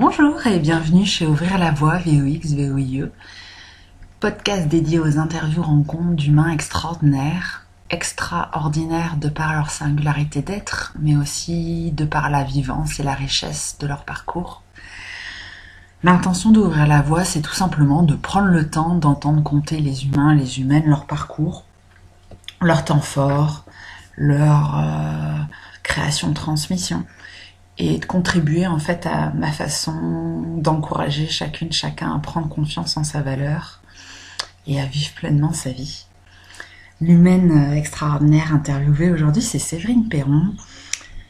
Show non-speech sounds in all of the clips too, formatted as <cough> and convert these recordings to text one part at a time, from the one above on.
Bonjour et bienvenue chez Ouvrir la Voie VOX VOIE, podcast dédié aux interviews rencontres d'humains extraordinaires, extraordinaires de par leur singularité d'être, mais aussi de par la vivance et la richesse de leur parcours. L'intention d'ouvrir la voie, c'est tout simplement de prendre le temps d'entendre compter les humains, les humaines, leur parcours, leur temps fort, leur euh, création, transmission, et de contribuer en fait à ma façon d'encourager chacune, chacun à prendre confiance en sa valeur et à vivre pleinement sa vie. L'humaine extraordinaire interviewée aujourd'hui, c'est Séverine Perron.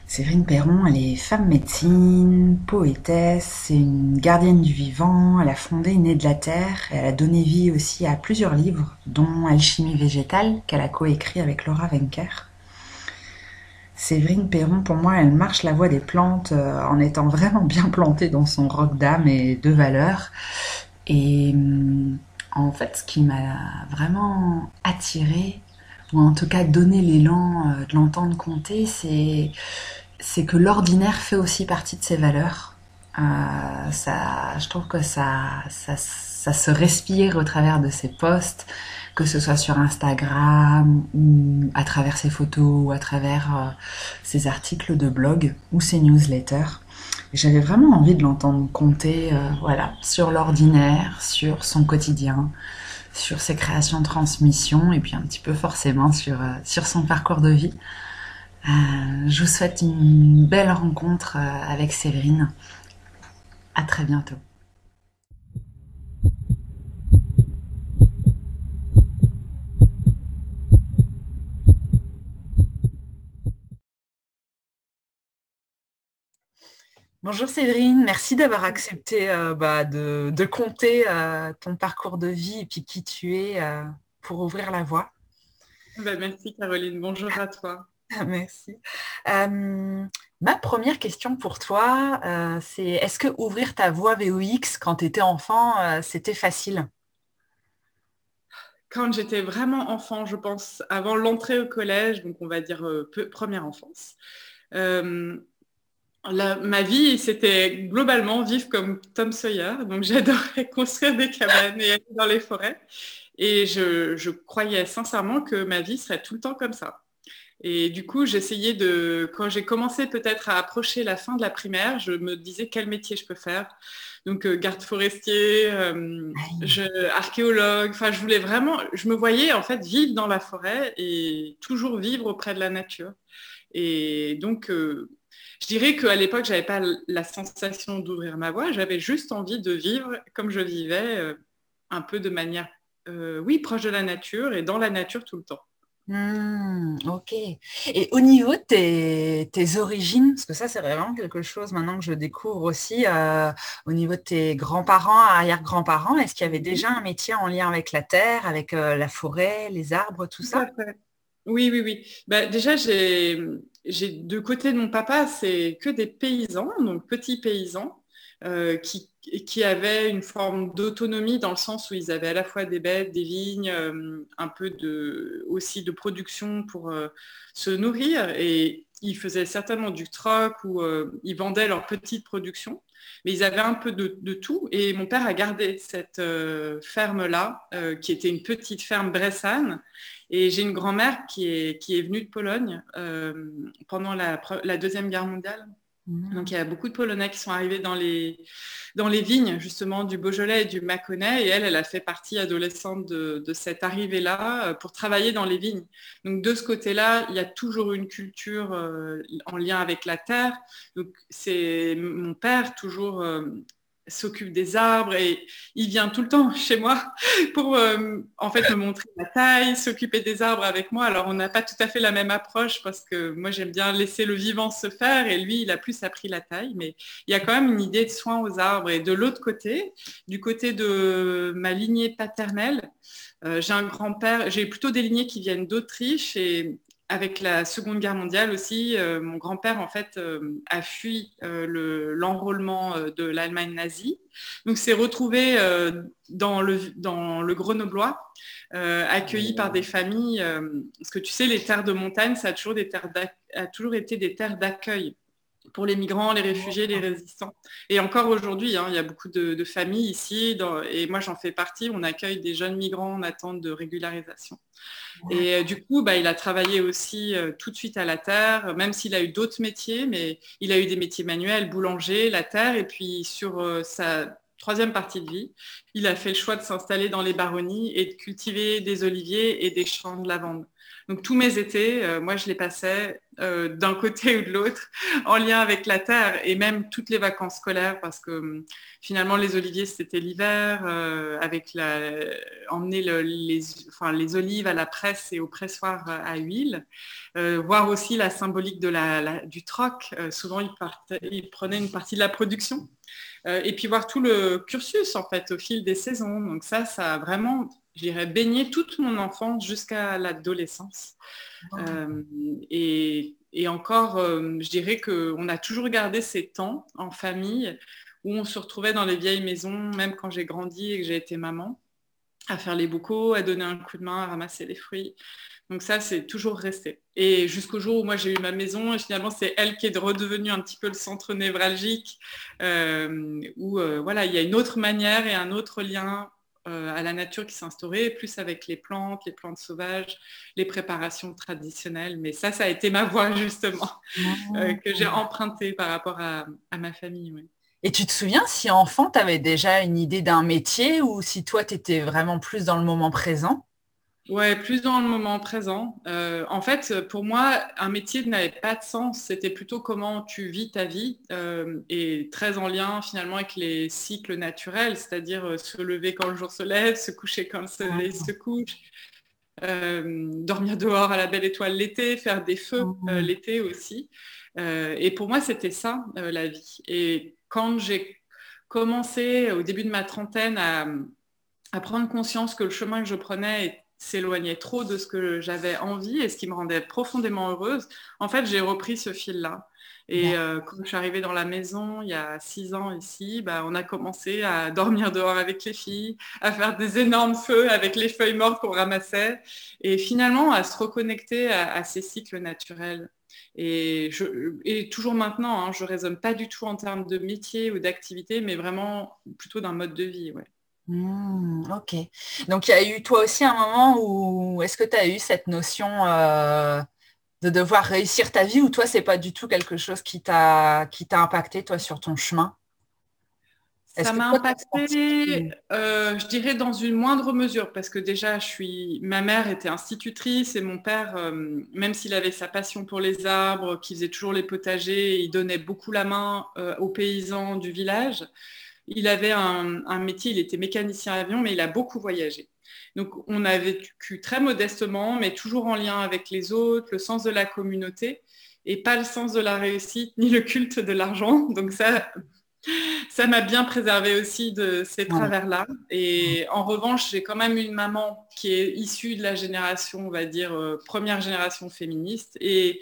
Séverine Perron, elle est femme médecine, poétesse, c'est une gardienne du vivant, elle a fondé Née de la Terre, et elle a donné vie aussi à plusieurs livres, dont Alchimie végétale, qu'elle a coécrit avec Laura Venker. Séverine Perron, pour moi, elle marche la voie des plantes euh, en étant vraiment bien plantée dans son roc d'âme et de valeur. Et hum, en fait, ce qui m'a vraiment attirée, ou en tout cas donné l'élan euh, de l'entendre compter, c'est que l'ordinaire fait aussi partie de ses valeurs. Euh, ça, je trouve que ça, ça, ça se respire au travers de ses posts, que ce soit sur Instagram ou à travers ses photos ou à travers euh, ses articles de blog ou ses newsletters. J'avais vraiment envie de l'entendre compter, euh, voilà, sur l'ordinaire, sur son quotidien, sur ses créations de transmission et puis un petit peu forcément sur, euh, sur son parcours de vie. je vous souhaite une belle rencontre avec Séverine. À très bientôt. Bonjour Séverine, merci d'avoir accepté euh, bah, de, compter euh, ton parcours de vie et puis qui tu es euh, pour ouvrir la voie. Bah, merci Caroline, bonjour à toi. <laughs> merci. ma première question pour toi, c'est est-ce que ouvrir ta voie VOX quand tu étais enfant, c'était facile? Quand j'étais vraiment enfant, je pense, avant l'entrée au collège, donc on va dire première enfance, ma vie, c'était globalement vivre comme Tom Sawyer. Donc <laughs> j'adorais construire des cabanes et aller dans les forêts. Et je, croyais sincèrement que ma vie serait tout le temps comme ça. Et du coup, j'essayais de, quand j'ai commencé peut-être à approcher la fin de la primaire, je me disais quel métier je peux faire. Donc euh, garde forestier, euh, archéologue. Enfin, je voulais vraiment, je me voyais en fait vivre dans la forêt et toujours vivre auprès de la nature. Et donc, euh, je dirais qu'à l'époque, je n'avais pas la sensation d'ouvrir ma voie, j'avais juste envie de vivre comme je vivais, euh, un peu de manière, euh, oui, proche de la nature et dans la nature tout le temps. Hmm, ok. Et au niveau de tes, origines, parce que ça c'est vraiment quelque chose maintenant que je découvre aussi, euh, au niveau de tes grands-parents, arrière-grands-parents, est-ce qu'il y avait déjà un métier en lien avec la terre, avec la forêt, les arbres, tout ça? Oui, oui, oui. Bah, déjà, j'ai de côté de mon papa, c'est que des paysans, donc petits paysans, euh, qui, qui, avaient une forme d'autonomie dans le sens où ils avaient à la fois des bêtes, des vignes, euh, un peu de, aussi de production pour euh, se nourrir. Et ils faisaient certainement du troc ou ils vendaient leur petite production. Mais ils avaient un peu de, de tout. Et mon père a gardé cette ferme-là, qui était une petite ferme bressane. Et j'ai une grand-mère qui est, qui est venue de Pologne euh, pendant la, la, Deuxième Guerre mondiale. Mmh. Donc il y a beaucoup de Polonais qui sont arrivés dans les, dans les vignes justement du Beaujolais et du Mâconnais. Et elle, elle a fait partie adolescente de, de cette arrivée-là euh, pour travailler dans les vignes. Donc de ce côté-là, il y a toujours une culture euh, en lien avec la terre. Donc c'est mon père toujours s'occupe des arbres et il vient tout le temps chez moi <laughs> pour euh, en fait me montrer la taille, s'occuper des arbres avec moi. Alors on n'a pas tout à fait la même approche parce que moi j'aime bien laisser le vivant se faire et lui il a plus appris la taille, mais il y a quand même une idée de soin aux arbres. Et de l'autre côté, du côté de ma lignée paternelle, euh, j'ai un grand-père, j'ai plutôt des lignées qui viennent d'Autriche et avec la Seconde Guerre mondiale aussi, euh, mon grand-père en fait euh, a fui euh, l'enrôlement de l'Allemagne nazie. Donc s'est retrouvé dans, le, Grenoblois, accueilli par des familles. parce que tu sais, les terres de montagne, ça a toujours, a toujours été des terres d'accueil. Pour les migrants, les réfugiés, les résistants. Et encore aujourd'hui, hein, il y a beaucoup de, familles ici, et moi j'en fais partie, on accueille des jeunes migrants en attente de régularisation. Et euh, du coup, bah, il a travaillé aussi euh, tout de suite à la terre, même s'il a eu d'autres métiers, mais il a eu des métiers manuels, boulanger, la terre, et puis sur euh, sa troisième partie de vie, il a fait le choix de s'installer dans les baronnies et de cultiver des oliviers et des champs de lavande. Donc tous mes étés, euh, moi je les passais euh, d'un côté ou de l'autre <laughs> en lien avec la terre et même toutes les vacances scolaires parce que hum, finalement les oliviers c'était l'hiver euh, avec la, emmener les, olives à la presse et au pressoir à huile, voir aussi la symbolique du troc. souvent ils, ils prenaient une partie de la production. et puis voir tout le cursus en fait au fil des saisons. Donc ça, ça a vraiment je dirais, baigné toute mon enfance jusqu'à l'adolescence. Euh, et, encore, euh, je dirais qu'on a toujours gardé ces temps en famille où on se retrouvait dans les vieilles maisons, même quand j'ai grandi et que j'ai été maman, à faire les bocaux, à donner un coup de main, à ramasser les fruits. Donc ça, c'est toujours resté. Et jusqu'au jour où moi j'ai eu ma maison, et finalement c'est elle qui est redevenue un petit peu le centre névralgique, euh, où voilà, il y a une autre manière et un autre lien euh, à la nature qui s'instaurait, plus avec les plantes, les plantes sauvages, les préparations traditionnelles. Mais ça, ça a été ma voie <laughs> justement, euh, que j'ai empruntée par rapport à, ma famille. Et tu te souviens si enfant, tu avais déjà une idée d'un métier ou si toi, tu étais vraiment plus dans le moment présent? Ouais, plus dans le moment présent. Euh, en fait, pour moi, un métier n'avait pas de sens. C'était plutôt comment tu vis ta vie euh, et très en lien finalement avec les cycles naturels, c'est-à-dire euh, se lever quand le jour se lève, se coucher quand le soleil se couche, dormir dehors à la belle étoile l'été, faire des feux mmh. l'été aussi. et pour moi, c'était ça la vie. Et quand j'ai commencé au début de ma trentaine à, à prendre conscience que le chemin que je prenais s'éloignait trop de ce que j'avais envie et ce qui me rendait profondément heureuse, en fait, j'ai repris ce fil-là. Et euh, quand je suis arrivée dans la maison il y a six ans ici, bah, on a commencé à dormir dehors avec les filles, à faire des énormes feux avec les feuilles mortes qu'on ramassait, et finalement à se reconnecter à, ces cycles naturels. Et, je, et toujours maintenant, hein, je ne raisonne pas du tout en termes de métier ou d'activité, mais vraiment plutôt d'un mode de vie. Ouais. Mmh, ok. Donc il y a eu toi aussi un moment où est-ce que tu as eu cette notion euh, de devoir réussir ta vie ou toi c'est pas du tout quelque chose qui t'a qui t'a impacté toi sur ton chemin? Ça m'a impacté, euh, je dirais dans une moindre mesure parce que déjà je suis ma mère était institutrice et mon père euh, même s'il avait sa passion pour les arbres, qui faisait toujours les potagers, il donnait beaucoup la main aux paysans du village. Il avait un, métier, il était mécanicien avion, mais il a beaucoup voyagé. Donc on a vécu très modestement, mais toujours en lien avec les autres, le sens de la communauté, et pas le sens de la réussite, ni le culte de l'argent. Donc ça, ça m'a bien préservé aussi de ces travers-là. Et en revanche, j'ai quand même une maman qui est issue de la génération, on va dire, euh, première génération féministe. Et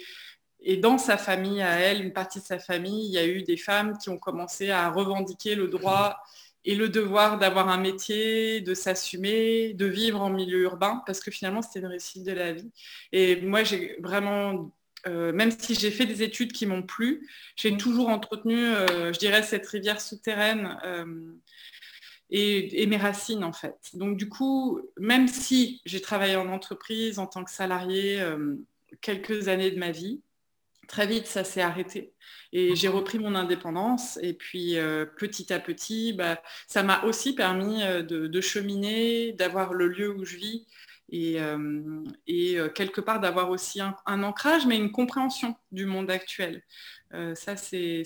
et dans sa famille, à elle, une partie de sa famille, il y a eu des femmes qui ont commencé à revendiquer le droit et le devoir d'avoir un métier, de s'assumer, de vivre en milieu urbain, parce que finalement, c'était une réussite de la vie. Et moi, j'ai vraiment, euh, même si j'ai fait des études qui m'ont plu, j'ai toujours entretenu, euh, je dirais, cette rivière souterraine. Euh, et, et, mes racines en fait. Donc du coup, même si j'ai travaillé en entreprise en tant que salarié quelques années de ma vie, très vite, ça s'est arrêté. Et j'ai repris mon indépendance. Et puis, euh, petit à petit, bah, ça m'a aussi permis euh, de, cheminer, d'avoir le lieu où je vis et, euh, quelque part d'avoir aussi un, ancrage, mais une compréhension du monde actuel. Euh, ça, c'est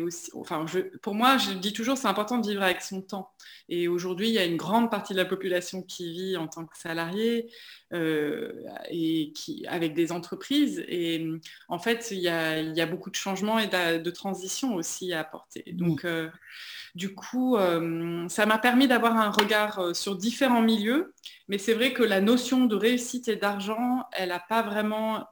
aussi. Enfin, pour moi, je dis toujours, c'est important de vivre avec son temps. Et aujourd'hui, il y a une grande partie de la population qui vit en tant que salarié euh, et qui, avec des entreprises. Et en fait, il y a, beaucoup de changements et de, de transitions aussi à apporter. Donc, euh, du coup, ça m'a permis d'avoir un regard sur différents milieux. Mais c'est vrai que la notion de réussite et d'argent, elle n'a pas vraiment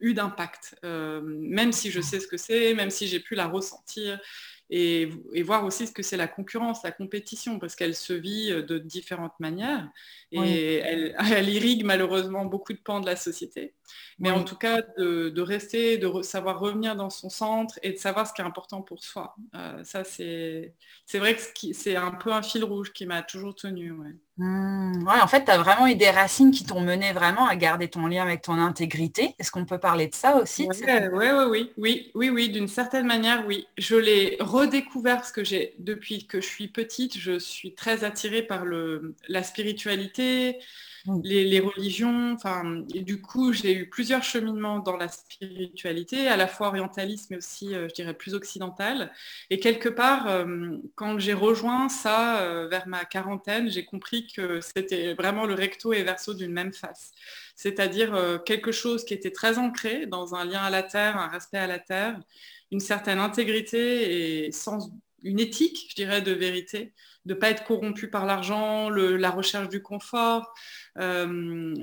eu d'impact, euh, même si je sais ce que c'est, même si j'ai pu la ressentir. et, voir aussi ce que c'est la concurrence, la compétition, parce qu'elle se vit de différentes manières et <laughs> elle, irrigue malheureusement beaucoup de pans de la société. Mais en tout cas, de, rester, de savoir revenir dans son centre et de savoir ce qui est important pour soi. Euh, ça, c'est vrai que c'est un peu un fil rouge qui m'a toujours tenu. Mmh. en fait, tu as vraiment eu des racines qui t'ont mené vraiment à garder ton lien avec ton intégrité. Est-ce qu'on peut parler de ça aussi Oui, oui, oui, oui, oui, oui, d'une certaine manière, oui. Je l'ai redécouvert parce que j'ai, depuis que je suis petite, je suis très attirée par le, la spiritualité, Mm. les, religions. Enfin, du coup, j'ai eu plusieurs cheminements dans la spiritualité, à la fois orientaliste, mais aussi, euh, je dirais, plus occidentale. Et quelque part, euh, quand j'ai rejoint ça euh, vers ma quarantaine, j'ai compris que c'était vraiment le recto et verso d'une même face. C'est-à-dire quelque chose qui était très ancré dans un lien à la terre, un respect à la terre, une certaine intégrité et sens, une éthique, je dirais, de vérité de ne pas être corrompu par l'argent, la recherche du confort, euh,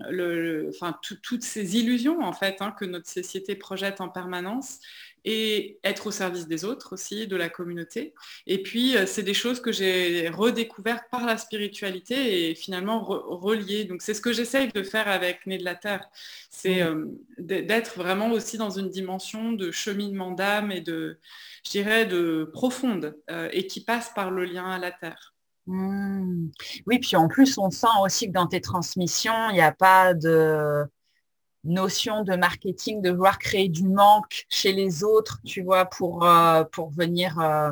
toutes ces illusions en fait hein, que notre société projette en permanence et être au service des autres aussi, de la communauté. Et puis, euh, c'est des choses que j'ai redécouvertes par la spiritualité et finalement reliées. Donc, c'est ce que j'essaye de faire avec Né de la Terre. C'est euh, d'être vraiment aussi dans une dimension de cheminement d'âme et de, je dirais, de profonde et qui passe par le lien à la Terre. Mmh. Oui, puis en plus, on sent aussi que dans tes transmissions, il n'y a pas de notion de marketing, de vouloir créer du manque chez les autres, tu vois, pour, euh, pour venir. Euh,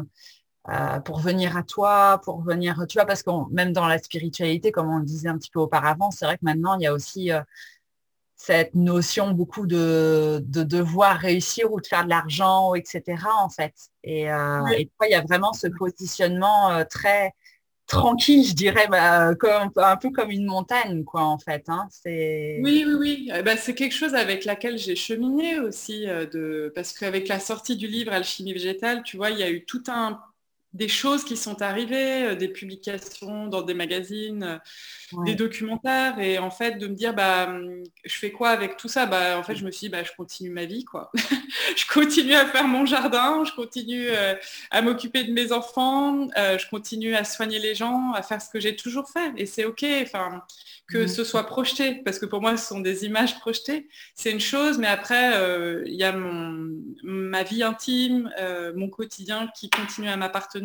euh, pour venir à toi, pour venir, tu vois, parce que même dans la spiritualité, comme on le disait un petit peu auparavant, c'est vrai que maintenant, il y a aussi cette notion beaucoup de, de, devoir réussir ou de faire de l'argent, etc. en fait. Et, et toi, il y a vraiment ce positionnement très, tranquille, je dirais, bah, un peu comme une montagne, quoi, en fait. Hein. Oui, oui, oui. Eh ben, c'est quelque chose avec laquelle j'ai cheminé aussi, euh, de... parce qu'avec la sortie du livre Alchimie végétale, tu vois, il y a eu tout un des choses qui sont arrivées, euh, des publications dans des magazines, euh, des documentaires, et en fait de me dire bah hum, je fais quoi avec tout ça? Bah en fait je me suis dit bah je continue ma vie quoi. <laughs> je continue à faire mon jardin, je continue euh, à m'occuper de mes enfants, je continue à soigner les gens, à faire ce que j'ai toujours fait, et c'est ok. Enfin que mmh. ce soit projeté, parce que pour moi, ce sont des images projetées, c'est une chose, mais après, euh, il y a ma vie intime, mon quotidien qui continue à m'appartenir.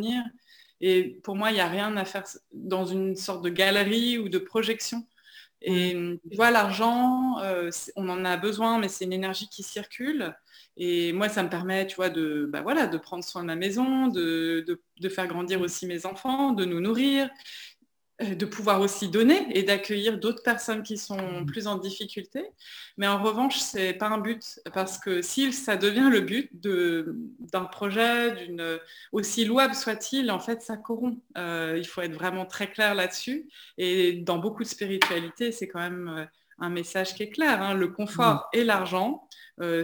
Et pour moi, il n'y a rien à faire dans une sorte de galerie ou de projection. Et mmh. tu vois, l'argent, euh, on en a besoin, mais c'est une énergie qui circule. Et moi, ça me permet, tu vois, de, bah voilà, de prendre soin de ma maison, de, de, faire grandir mmh. aussi mes enfants, de nous nourrir. Euh, de pouvoir aussi donner et d'accueillir d'autres personnes qui sont mmh. plus en difficulté. Mais en revanche, ce n'est pas un but, parce que si ça devient le but d'un projet, d'une aussi louable soit-il, en fait, ça corrompt. Euh, il faut être vraiment très clair là-dessus. Et dans beaucoup de spiritualité, c'est quand même euh, un message qui est clair. Hein. Le confort mmh. et l'argent,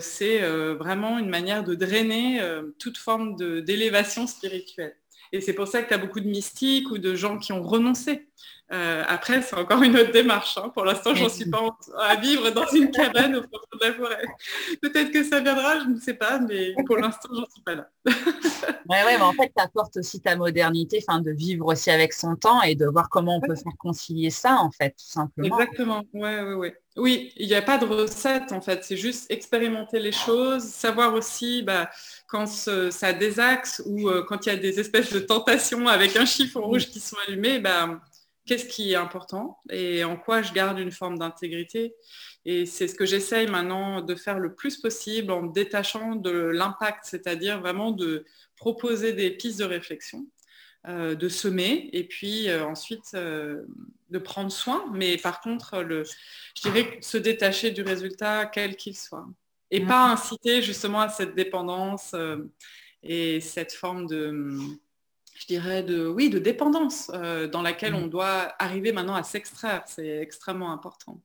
c'est vraiment une manière de drainer toute forme d'élévation spirituelle. Et c'est pour ça que tu as beaucoup de mystiques ou de gens qui ont renoncé. Euh, après, c'est encore une autre démarche. Hein. Pour l'instant, j'en suis pas à vivre dans une cabane au fond de la forêt. Peut-être que ça viendra, je ne sais pas, mais pour l'instant, j'en suis pas là. <laughs> oui, ouais, mais en fait, tu apportes aussi ta modernité, enfin, de vivre aussi avec son temps et de voir comment on peut faire concilier ça, en fait, tout simplement. Exactement. Ouais, ouais, ouais. Oui, il n'y a pas de recette, en fait. C'est juste expérimenter les choses, savoir aussi. Bah, quand ça désaxe ou euh, quand il y a des espèces de tentations avec un chiffon rouge qui sont allumés, ben, qu'est-ce qui est important et en quoi je garde une forme d'intégrité? Et c'est ce que j'essaye maintenant de faire le plus possible en me détachant de l'impact, c'est-à-dire vraiment de proposer des pistes de réflexion, euh, de semer et puis euh, ensuite de prendre soin. Mais par contre, le, je dirais se détacher du résultat, quel qu'il soit et mm. pas inciter justement à cette dépendance euh, et cette forme de, je dirais, de, oui, de dépendance euh, dans laquelle mm. on doit arriver maintenant à s'extraire. C'est extrêmement important.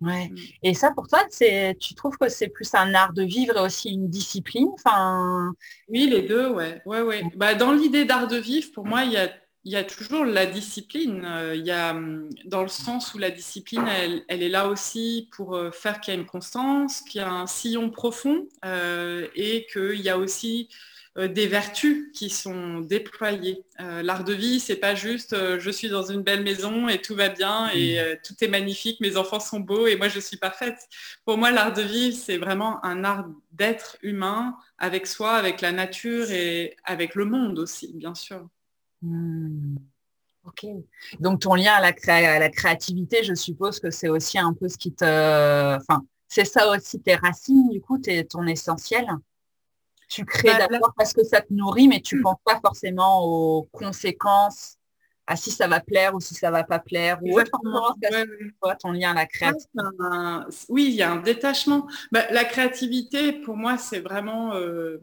Ouais. Mm. Et ça, pour toi, c'est, tu trouves que c'est plus un art de vivre et aussi une discipline? Enfin... Oui, les deux, ouais. ouais, ouais. Bah, dans l'idée d'art de vivre, pour moi, il y a il y a toujours la discipline. Euh, il y a, hum, dans le sens où la discipline, elle, est là aussi pour euh, faire qu'il y a une constance, qu'il y a un sillon profond euh, et qu'il y a aussi euh, des vertus qui sont déployées. Euh, l'art de vie, c'est pas juste je suis dans une belle maison et tout va bien et mmh. tout est magnifique, mes enfants sont beaux et moi je suis parfaite. Pour moi, l'art de vie, c'est vraiment un art d'être humain avec soi, avec la nature et avec le monde aussi, bien sûr. Mmh. Ok. Donc ton lien à la, à la créativité, je suppose que c'est aussi un peu ce qui te... Enfin, c'est ça aussi tes racines, du coup, es ton essentiel. Tu crées bah, d'abord parce que ça te nourrit, mais tu ne hmm. penses pas forcément aux conséquences, à si ça va plaire ou si ça va pas plaire. Ou ton lien à la créativité? Oui, il y a un détachement. Bah, la créativité, pour moi, c'est vraiment euh,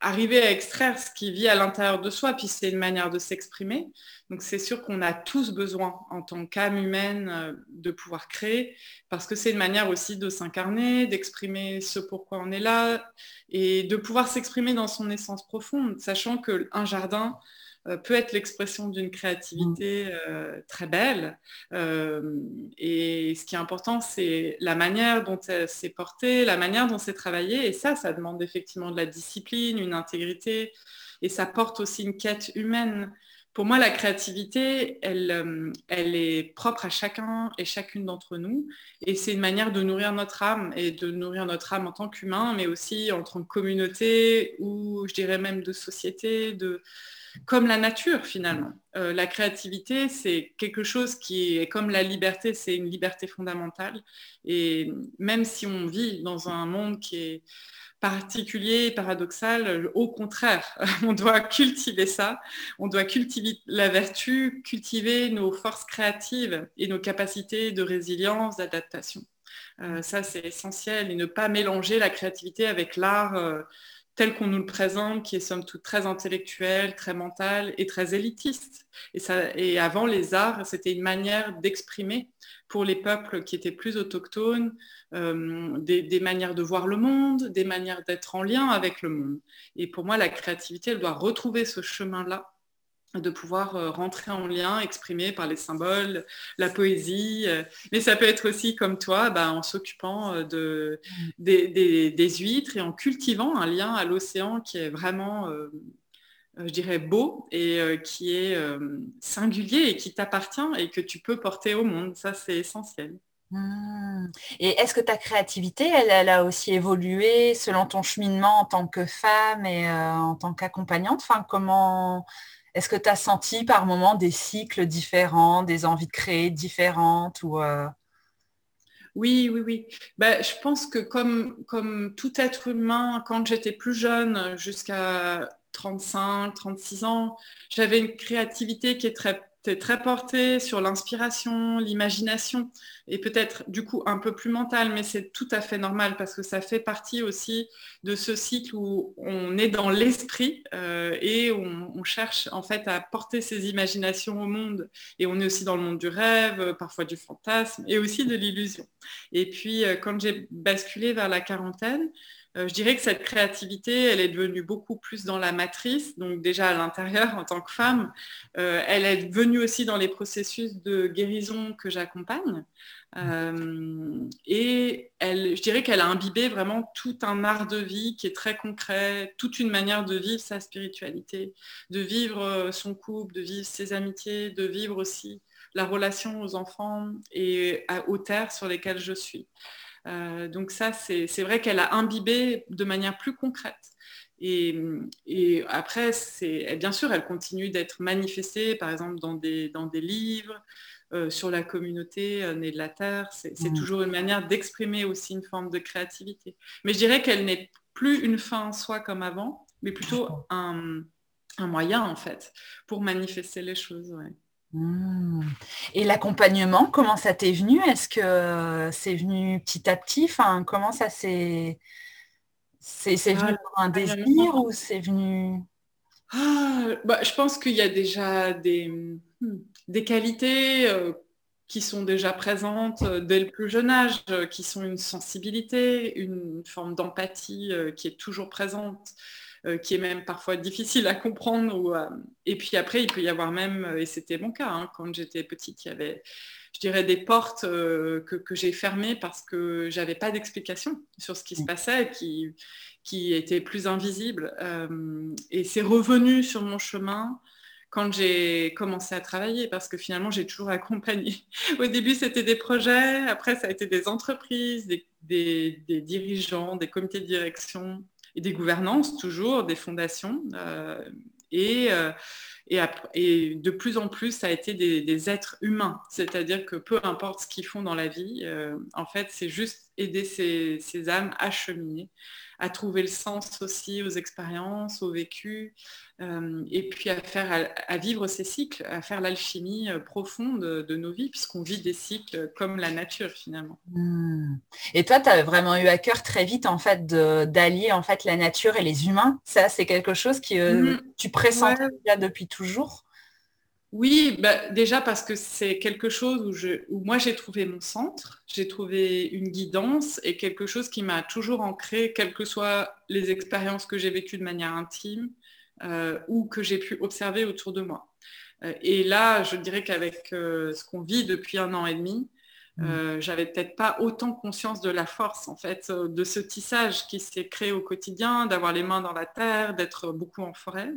arriver à extraire ce qui vit à l'intérieur de soi, puis c'est une manière de s'exprimer. Donc c'est sûr qu'on a tous besoin en tant qu'âme humaine euh, de pouvoir créer, parce que c'est une manière aussi de s'incarner, d'exprimer ce pourquoi on est là, et de pouvoir s'exprimer dans son essence profonde, sachant qu'un jardin, peut être l'expression d'une créativité euh, très belle. Euh, et ce qui est important, c'est la manière dont c'est porté, la manière dont c'est travaillé. Et ça, ça demande effectivement de la discipline, une intégrité. Et ça porte aussi une quête humaine. Pour moi, la créativité, elle, elle est propre à chacun et chacune d'entre nous. Et c'est une manière de nourrir notre âme et de nourrir notre âme en tant qu'humain, mais aussi en tant que communauté ou je dirais même de société, de, comme la nature finalement. Euh, la créativité, c'est quelque chose qui est comme la liberté, c'est une liberté fondamentale. Et même si on vit dans un monde qui est particulier, paradoxal, au contraire, <laughs> on doit cultiver ça, on doit cultiver la vertu, cultiver nos forces créatives et nos capacités de résilience, d'adaptation. Euh, ça, c'est essentiel et ne pas mélanger la créativité avec l'art. Euh, tel qu'on nous le présente, qui est somme toute très intellectuel, très mental et très élitiste. Et, avant, les arts, c'était une manière d'exprimer pour les peuples qui étaient plus autochtones, euh, des, manières de voir le monde, des manières d'être en lien avec le monde. Et pour moi, la créativité, elle doit retrouver ce chemin-là de pouvoir euh, rentrer en lien, exprimer par les symboles, la poésie. Euh, mais ça peut être aussi comme toi, bah, en s'occupant euh, de, des, huîtres et en cultivant un lien à l'océan qui est vraiment, je dirais, beau et qui est singulier et qui t'appartient et que tu peux porter au monde. Ça, c'est essentiel. Mmh. Et est-ce que ta créativité, elle, a aussi évolué selon ton cheminement en tant que femme et en tant qu'accompagnante? Comment est-ce que tu as senti par moments des cycles différents, des envies de créer différentes ou, euh? Oui, oui, oui. Ben, je pense que comme, comme tout être humain, quand j'étais plus jeune, jusqu'à 35, 36 ans, j'avais une créativité qui est très très porté sur l'inspiration, l'imagination et peut-être du coup un peu plus mental, mais c'est tout à fait normal parce que ça fait partie aussi de ce cycle où on est dans l'esprit euh, et on, cherche en fait à porter ses imaginations au monde et on est aussi dans le monde du rêve, parfois du fantasme et aussi de l'illusion. Et puis euh, quand j'ai basculé vers la quarantaine, euh, je dirais que cette créativité, elle est devenue beaucoup plus dans la matrice, donc déjà à l'intérieur en tant que femme. Euh, elle est venue aussi dans les processus de guérison que j'accompagne. Euh, et je dirais qu'elle a imbibé vraiment tout un art de vie qui est très concret, toute une manière de vivre sa spiritualité, de vivre son couple, de vivre ses amitiés, de vivre aussi la relation aux enfants et aux terres sur lesquelles je suis. Euh, donc ça, c'est vrai qu'elle a imbibé de manière plus concrète. Et, après, bien sûr, elle continue d'être manifestée, par exemple, dans des, dans des livres, euh, sur la communauté euh, née de la Terre. C'est mmh. toujours une manière d'exprimer aussi une forme de créativité. Mais je dirais qu'elle n'est plus une fin en soi comme avant, mais plutôt un, un moyen, en fait, pour manifester les choses. Mmh. Et l'accompagnement, comment ça t'est venu? Est-ce que c'est venu petit à petit? Enfin, Comment ça s'est... C'est, venu pour un désir ou c'est venu... Ah, bah, je pense qu'il y a déjà des, hmm, des qualités euh, qui sont déjà présentes euh, dès le plus jeune âge, euh, qui sont une sensibilité, une forme d'empathie qui est toujours présente. Euh, qui est même parfois difficile à comprendre. Ou, et puis après, il peut y avoir même, et c'était mon cas, hein, quand j'étais petite, il y avait, je dirais, des portes que, que j'ai fermées parce que j'avais pas d'explication sur ce qui se passait, qui, qui était plus invisible. et c'est revenu sur mon chemin quand j'ai commencé à travailler, parce que finalement, j'ai toujours accompagné. <laughs> Au début, c'était des projets, après, ça a été des entreprises, des, dirigeants, des comités de direction et des gouvernances, toujours, des fondations. Euh, et, euh, et, de plus en plus, ça a été des, êtres humains. C'est-à-dire que peu importe ce qu'ils font dans la vie, euh, en fait, c'est juste aider ces, ces âmes à cheminer à trouver le sens aussi aux expériences, au vécu, euh, et puis à, faire, à, vivre ces cycles, à faire l'alchimie euh, profonde de nos vies, puisqu'on vit des cycles comme la nature finalement. Hmm. Et toi, tu as vraiment eu à cœur très vite en fait d'allier en fait la nature et les humains. Ça, c'est quelque chose que euh, hmm. tu pressens depuis toujours oui, bah, déjà parce que c'est quelque chose où, je, où moi j'ai trouvé mon centre, j'ai trouvé une guidance et quelque chose qui m'a toujours ancré, quelles que soient les expériences que j'ai vécues de manière intime euh, ou que j'ai pu observer autour de moi. Euh, et là, je dirais qu'avec euh, ce qu'on vit depuis un an et demi, mmh. j'avais peut-être pas autant conscience de la force en fait de ce tissage qui s'est créé au quotidien, d'avoir les mains dans la terre, d'être beaucoup en forêt.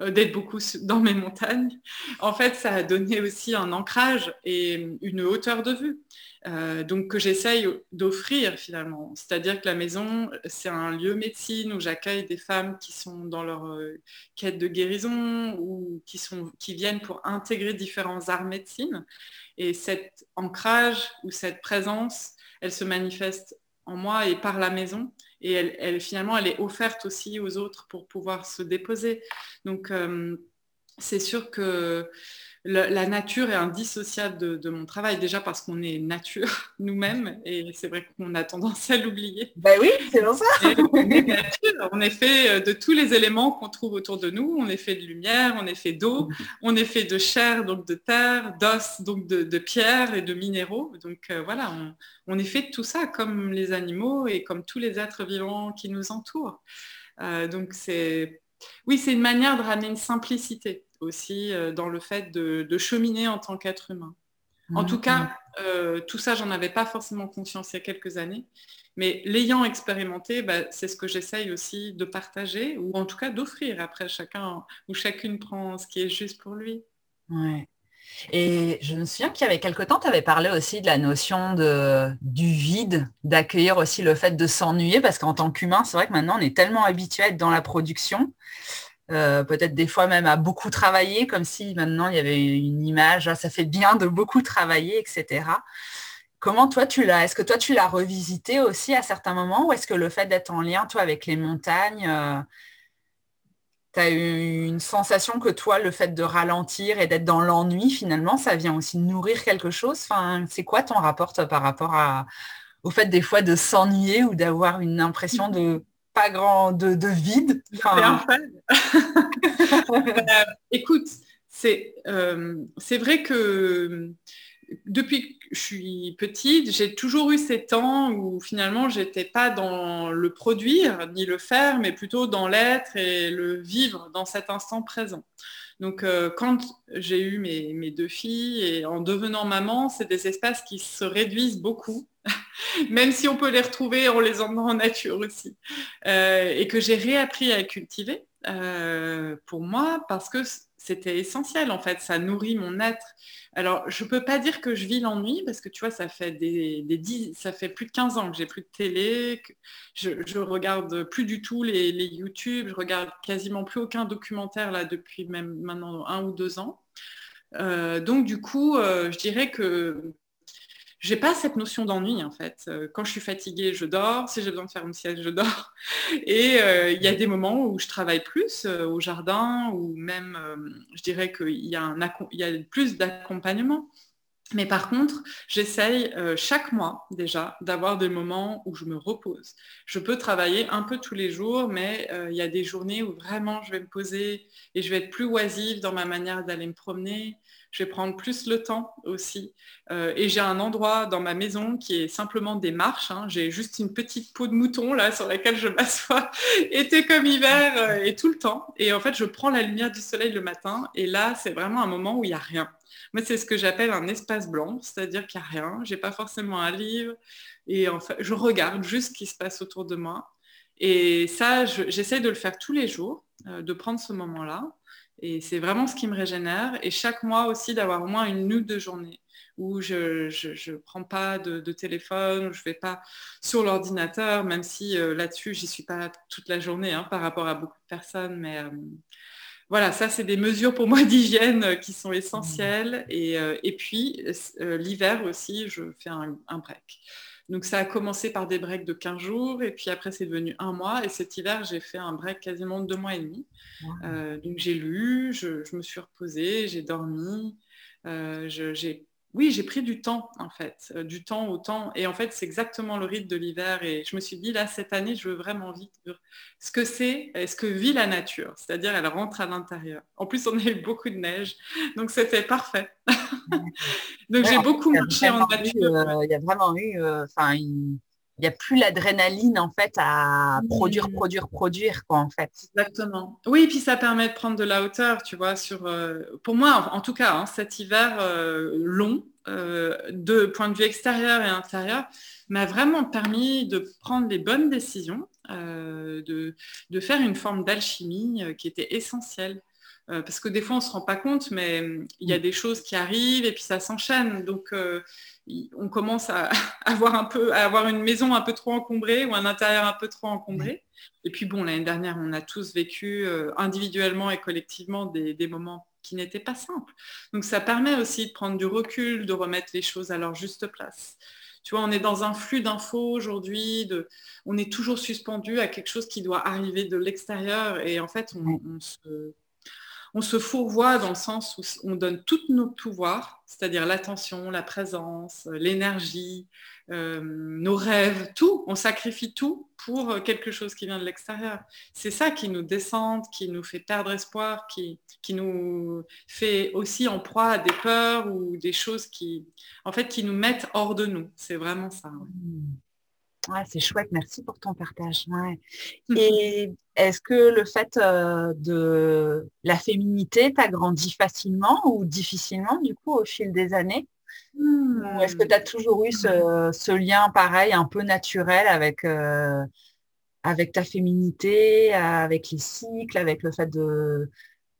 Euh, d'être beaucoup dans mes montagnes. En fait, ça a donné aussi un ancrage et une hauteur de vue. Euh, donc que j'essaye d'offrir finalement. C'est-à-dire que la maison, c'est un lieu médecine où j'accueille des femmes qui sont dans leur euh, quête de guérison ou qui, qui viennent pour intégrer différents arts médecine. Et cet ancrage ou cette présence, elle se manifeste en moi et par la maison et elle, finalement, elle est offerte aussi aux autres pour pouvoir se déposer. Donc, euh, c'est sûr que la, nature est indissociable de, mon travail, déjà parce qu'on est nature <laughs> nous-mêmes, et c'est vrai qu'on a tendance à l'oublier. Ben oui, c'est pour ça. on est fait euh, de tous les éléments qu'on trouve autour de nous. On est fait de lumière, on est fait d'eau, on est fait de chair, donc de terre, d'os, donc de, pierre et de minéraux. Donc euh, voilà, on, est fait de tout ça, comme les animaux et comme tous les êtres vivants qui nous entourent. Euh, donc c'est oui, c'est une manière de ramener une simplicité aussi euh, dans le fait de, cheminer en tant qu'être humain. En tout cas, euh, tout ça, j'en avais pas forcément conscience il y a quelques années, mais l'ayant expérimenté, bah, c'est ce que j'essaye aussi de partager ou en tout cas d'offrir. Après, chacun ou chacune prend ce qui est juste pour lui. Ouais. Et je me souviens qu'il y avait quelque temps, tu avais parlé aussi de la notion du vide, d'accueillir aussi le fait de s'ennuyer, parce qu'en tant qu'humain, c'est vrai que maintenant, on est tellement habitué à être dans la production euh, peut-être des fois même à beaucoup travailler, comme si maintenant il y avait une image, ah, ça fait bien de beaucoup travailler, etc. Comment toi tu l'as Est-ce que toi tu l'as revisité aussi à certains moments ou est-ce que le fait d'être en lien toi avec les montagnes, euh, tu as eu une sensation que toi le fait de ralentir et d'être dans l'ennui finalement ça vient aussi nourrir quelque chose? Enfin, C'est quoi ton rapport par rapport à, au fait des fois de s'ennuyer ou d'avoir une impression de pas grand de, vide? <laughs> Euh, écoute, c'est euh, c'est vrai que depuis que je suis petite, j'ai toujours eu ces temps où finalement j'étais pas dans le produire ni le faire, mais plutôt dans l'être et le vivre dans cet instant présent. Donc euh, quand j'ai eu mes, deux filles et en devenant maman, c'est des espaces qui se réduisent beaucoup <laughs> même si on peut les retrouver en les emmenant en nature aussi. Euh, et que j'ai réappris à cultiver euh, pour moi parce que c'était essentiel en fait, ça nourrit mon être. Alors je ne peux pas dire que je vis l'ennui parce que tu vois, ça fait, des, ça fait plus de 15 ans que j'ai plus de télé, je, je regarde plus du tout les, YouTube, je regarde quasiment plus aucun documentaire là depuis même maintenant un ou deux ans. Euh, donc du coup, je dirais que j'ai pas cette notion d'ennui en fait. Euh, quand je suis fatiguée, je dors. Si j'ai besoin de faire une sieste, je dors. <laughs> Et euh, il y a des moments où je travaille plus euh, au jardin ou même, je dirais qu'il y, a y a plus d'accompagnement. Mais par contre, j'essaye chaque mois déjà d'avoir des moments où je me repose. Je peux travailler un peu tous les jours, mais il y a des journées où vraiment je vais me poser et je vais être plus oisive dans ma manière d'aller me promener, je vais prendre plus le temps aussi. Euh, et j'ai un endroit dans ma maison qui est simplement des marches. Hein. J'ai juste une petite peau de mouton là sur laquelle je m'assois, <laughs> été comme hiver euh, et tout le temps. Et en fait, je prends la lumière du soleil le matin. Et là, c'est vraiment un moment où il n'y a rien. Moi, c'est ce que j'appelle un espace blanc, c'est-à-dire qu'il n'y a rien, j'ai pas forcément un livre, et en fait, je regarde juste ce qui se passe autour de moi. Et ça, j'essaie de le faire tous les jours, euh, de prendre ce moment-là. Et c'est vraiment ce qui me régénère. Et chaque mois aussi, d'avoir au moins une ou deux journées où je ne prends pas de, téléphone, où je ne vais pas sur l'ordinateur, même si euh, là-dessus, j'y suis pas toute la journée hein, par rapport à beaucoup de personnes. Mais euh, voilà, ça, c'est des mesures pour moi <laughs> d'hygiène euh, qui sont essentielles. Et, et puis, l'hiver aussi, je fais un, un, break. Donc, ça a commencé par des breaks de 15 jours, et puis après, c'est devenu un mois. Et cet hiver, j'ai fait un break quasiment de deux mois et demi. donc, j'ai lu, je, je, me suis reposée, j'ai dormi. j'ai oui, j'ai pris du temps, en fait, euh, du temps au temps. Et en fait, c'est exactement le rythme de l'hiver. Et je me suis dit, là, cette année, je veux vraiment vivre ce que c'est, ce que vit la nature. C'est-à-dire, elle rentre à l'intérieur. En plus, on a eu beaucoup de neige. Donc, c'était parfait. <laughs> donc, j'ai beaucoup marché en nature. Euh, il y a vraiment eu, euh, il n'y a plus l'adrénaline en fait à produire, produire, produire quoi en fait. Exactement. Oui, et puis ça permet de prendre de la hauteur, tu vois, sur euh, pour moi en, tout cas, hein, cet hiver euh, long, euh, de point de vue extérieur et intérieur, m'a vraiment permis de prendre les bonnes décisions, de, de, faire une forme d'alchimie qui était essentielle. Parce que des fois, on ne se rend pas compte, mais il y a des choses qui arrivent et puis ça s'enchaîne. Donc, on commence à <laughs> avoir un peu, à avoir une maison un peu trop encombrée ou un intérieur un peu trop encombré. Et puis bon, l'année dernière, on a tous vécu euh, individuellement et collectivement des, moments qui n'étaient pas simples. Donc ça permet aussi de prendre du recul, de remettre les choses à leur juste place. Tu vois, on est dans un flux d'infos aujourd'hui, de, on est toujours suspendu à quelque chose qui doit arriver de l'extérieur et en fait, on se on se fourvoie dans le sens où on donne tous nos pouvoirs, c'est-à-dire l'attention, la présence, euh, l'énergie, euh, nos rêves, tout, on sacrifie tout pour euh, quelque chose qui vient de l'extérieur. C'est ça qui nous descend, qui nous fait perdre espoir, qui, qui nous fait aussi en proie à des peurs ou des choses qui, en fait, qui nous mettent hors de nous. C'est vraiment ça. Mmh c'est chouette, merci pour ton partage. Et est-ce que le fait euh, de la féminité t'a grandi facilement ou difficilement du coup au fil des années? Est-ce que tu as toujours eu ce, lien pareil, un peu naturel avec, euh, avec ta féminité, avec les cycles, avec le fait de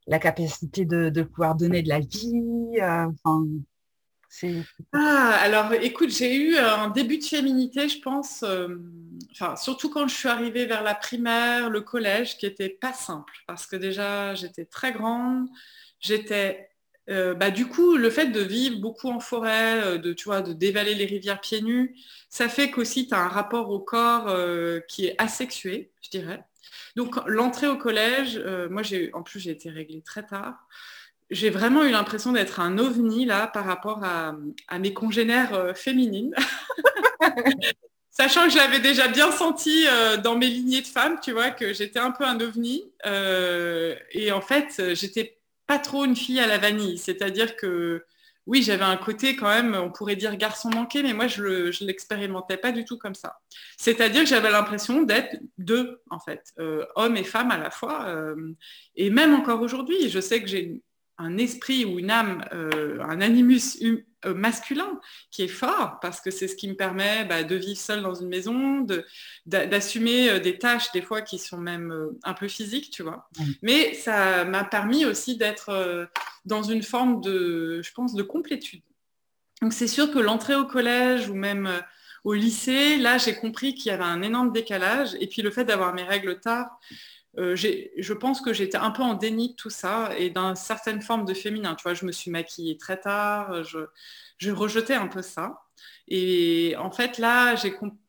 la capacité de, pouvoir donner de la vie euh, ah, alors écoute, j'ai eu un début de féminité, je pense, euh, surtout quand je suis arrivée vers la primaire, le collège, qui était pas simple, parce que déjà j'étais très grande, j'étais euh, bah, du coup, le fait de vivre beaucoup en forêt, euh, de, tu dévaler les rivières pieds nus, ça fait qu'aussi tu as un rapport au corps qui est asexué, je dirais. Donc l'entrée au collège, moi j'ai en plus j'ai été réglée très tard j'ai vraiment eu l'impression d'être un ovni là par rapport à, mes congénères euh, féminines. <laughs> Sachant que je l'avais déjà bien senti euh, dans mes lignées de femmes, tu vois, que j'étais un peu un ovni. Euh, et en fait, j'étais pas trop une fille à la vanille. C'est-à-dire que oui, j'avais un côté quand même, on pourrait dire garçon manqué, mais moi, je ne l'expérimentais pas du tout comme ça. C'est-à-dire que j'avais l'impression d'être deux, en fait, hommes et femmes à la fois. et même encore aujourd'hui, je sais que j'ai un esprit ou une âme, euh, un animus hum, euh, masculin qui est fort parce que c'est ce qui me permet bah, de vivre seul dans une maison, d'assumer euh, des tâches des fois qui sont même un peu physiques, tu vois. Mais ça m'a permis aussi d'être dans une forme de, je pense, de complétude. Donc c'est sûr que l'entrée au collège ou même au lycée, là j'ai compris qu'il y avait un énorme décalage et puis le fait d'avoir mes règles tard, euh, je pense que j'étais un peu en déni de tout ça et d'une certaine forme de féminin. Tu vois, je me suis maquillée très tard, je, rejetais un peu ça. Et en fait, là,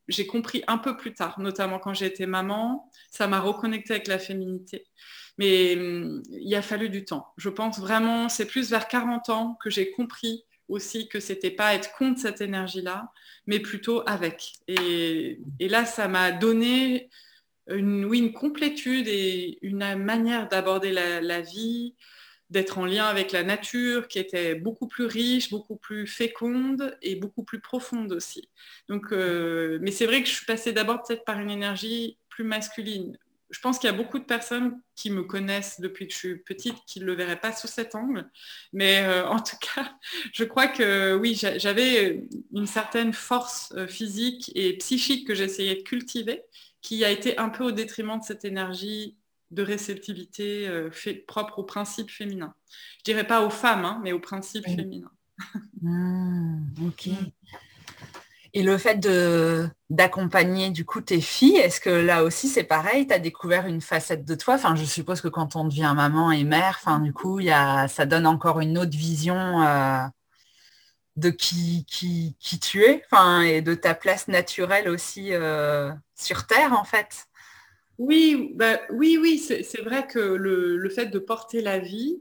j'ai compris un peu plus tard, notamment quand j'ai été maman, ça m'a reconnecté avec la féminité. Mais hum, il a fallu du temps. Je pense vraiment, c'est plus vers 40 ans que j'ai compris aussi que c'était pas être contre cette énergie-là, mais plutôt avec. et là, ça m'a donné une, oui, une complétude et une manière d'aborder la, vie, d'être en lien avec la nature qui était beaucoup plus riche, beaucoup plus féconde et beaucoup plus profonde aussi. Donc, euh, mais c'est vrai que je suis passée d'abord peut-être par une énergie plus masculine. je pense qu'il y a beaucoup de personnes qui me connaissent depuis que je suis petite qui ne le verraient pas sous cet angle. Mais euh, <laughs> en tout cas, je crois que oui, j'avais une certaine force euh, physique et psychique que j'essayais de cultiver, qui a été un peu au détriment de cette énergie de réceptivité euh, propre au principe féminin. Je dirais pas aux femmes, hein, mais au principe féminin. Hmm, ok. Et le fait d'accompagner du coup tes filles, est-ce que là aussi c'est pareil, tu as découvert une facette de toi? Enfin, je suppose que quand on devient maman et mère, enfin du coup, y a, ça donne encore une autre vision euh, de qui, qui, qui, tu es, enfin, et de ta place naturelle aussi euh, sur Terre en fait. Oui, bah, oui, oui, c'est vrai que le, le, fait de porter la vie,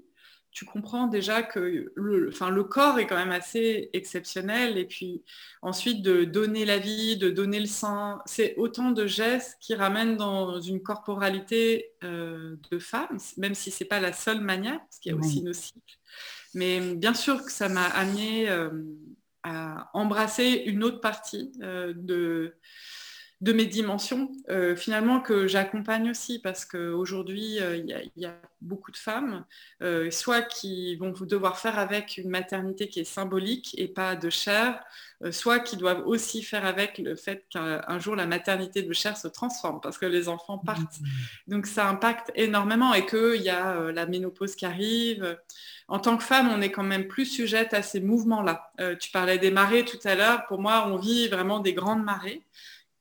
tu comprends déjà que le, enfin, le corps est quand même assez exceptionnel. Et puis ensuite, de donner la vie, de donner le sein, c'est autant de gestes qui ramènent dans une corporalité euh, de femme, même si ce n'est pas la seule manière, parce qu'il y a aussi nos cycles. Mais bien sûr que ça m'a amené euh, à embrasser une autre partie euh, de de mes dimensions, euh, finalement, que j'accompagne aussi, parce qu'aujourd'hui, euh, il y, a beaucoup de femmes, euh, soit qui vont devoir faire avec une maternité qui est symbolique et pas de chair, soit qui doivent aussi faire avec le fait qu'un jour la maternité de chair se transforme, parce que les enfants mmh. partent. Donc ça impacte énormément et qu'il y a la ménopause qui arrive. En tant que femme, on est quand même plus sujette à ces mouvements-là. tu parlais des marées tout à l'heure. Pour moi, on vit vraiment des grandes marées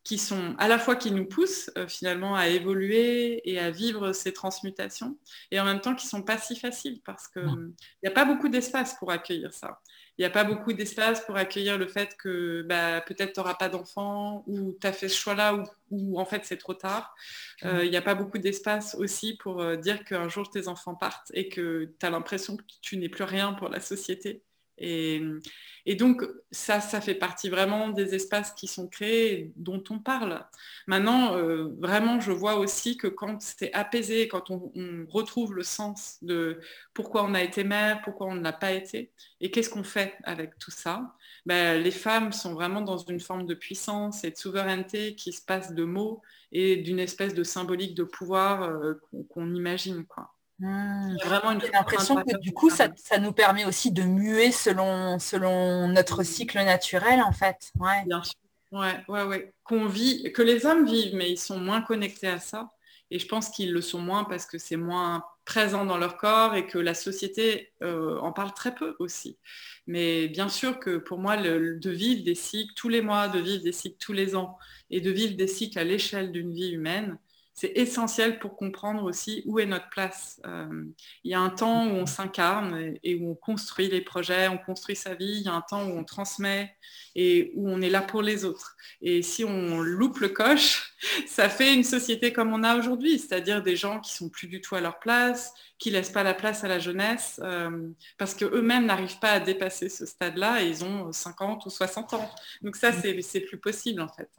qui sont à la fois qui nous poussent euh, finalement à évoluer et à vivre ces transmutations, et en même temps qui sont pas si faciles parce qu'il n'y a pas beaucoup d'espace pour accueillir ça. Il n'y a pas beaucoup d'espace pour accueillir le fait que bah, peut-être tu n'auras pas d'enfant ou tu as fait ce choix-là ou, en fait c'est trop tard. Euh, il n'y a pas beaucoup d'espace aussi pour euh, dire qu'un jour tes enfants partent et que tu as l'impression que tu n'es plus rien pour la société. Et, donc, ça, ça fait partie vraiment des espaces qui sont créés, dont on parle. Maintenant, euh, vraiment, je vois aussi que quand c'est apaisé, quand on, retrouve le sens de pourquoi on a été mère, pourquoi on ne l'a pas été, et qu'est-ce qu'on fait avec tout ça, ben, les femmes sont vraiment dans une forme de puissance et de souveraineté qui se passe de mots et d'une espèce de symbolique de pouvoir euh, qu'on imagine. Quoi. Mmh. vraiment une l'impression que du coup, ça, nous permet aussi de muer selon, selon notre cycle naturel, en fait. Ouais. Bien sûr. Ouais, ouais, ouais. Qu'on vit, que les hommes vivent, mais ils sont moins connectés à ça. Et je pense qu'ils le sont moins parce que c'est moins présent dans leur corps et que la société euh, en parle très peu aussi. Mais bien sûr que pour moi, de vivre des cycles tous les mois, de vivre des cycles tous les ans et de vivre des cycles à l'échelle d'une vie humaine, c'est essentiel pour comprendre aussi où est notre place. Euh, il y a un temps où on s'incarne et, où on construit les projets, on construit sa vie. Il y a un temps où on transmet et où on est là pour les autres. Et si on loupe le coche, <laughs> ça fait une société comme on a aujourd'hui, c'est-à-dire des gens qui sont plus du tout à leur place, qui laissent pas la place à la jeunesse, euh, parce qu'eux-mêmes n'arrivent pas à dépasser ce stade-là et ils ont 50 ou 60 ans. Donc ça, c'est plus possible en fait.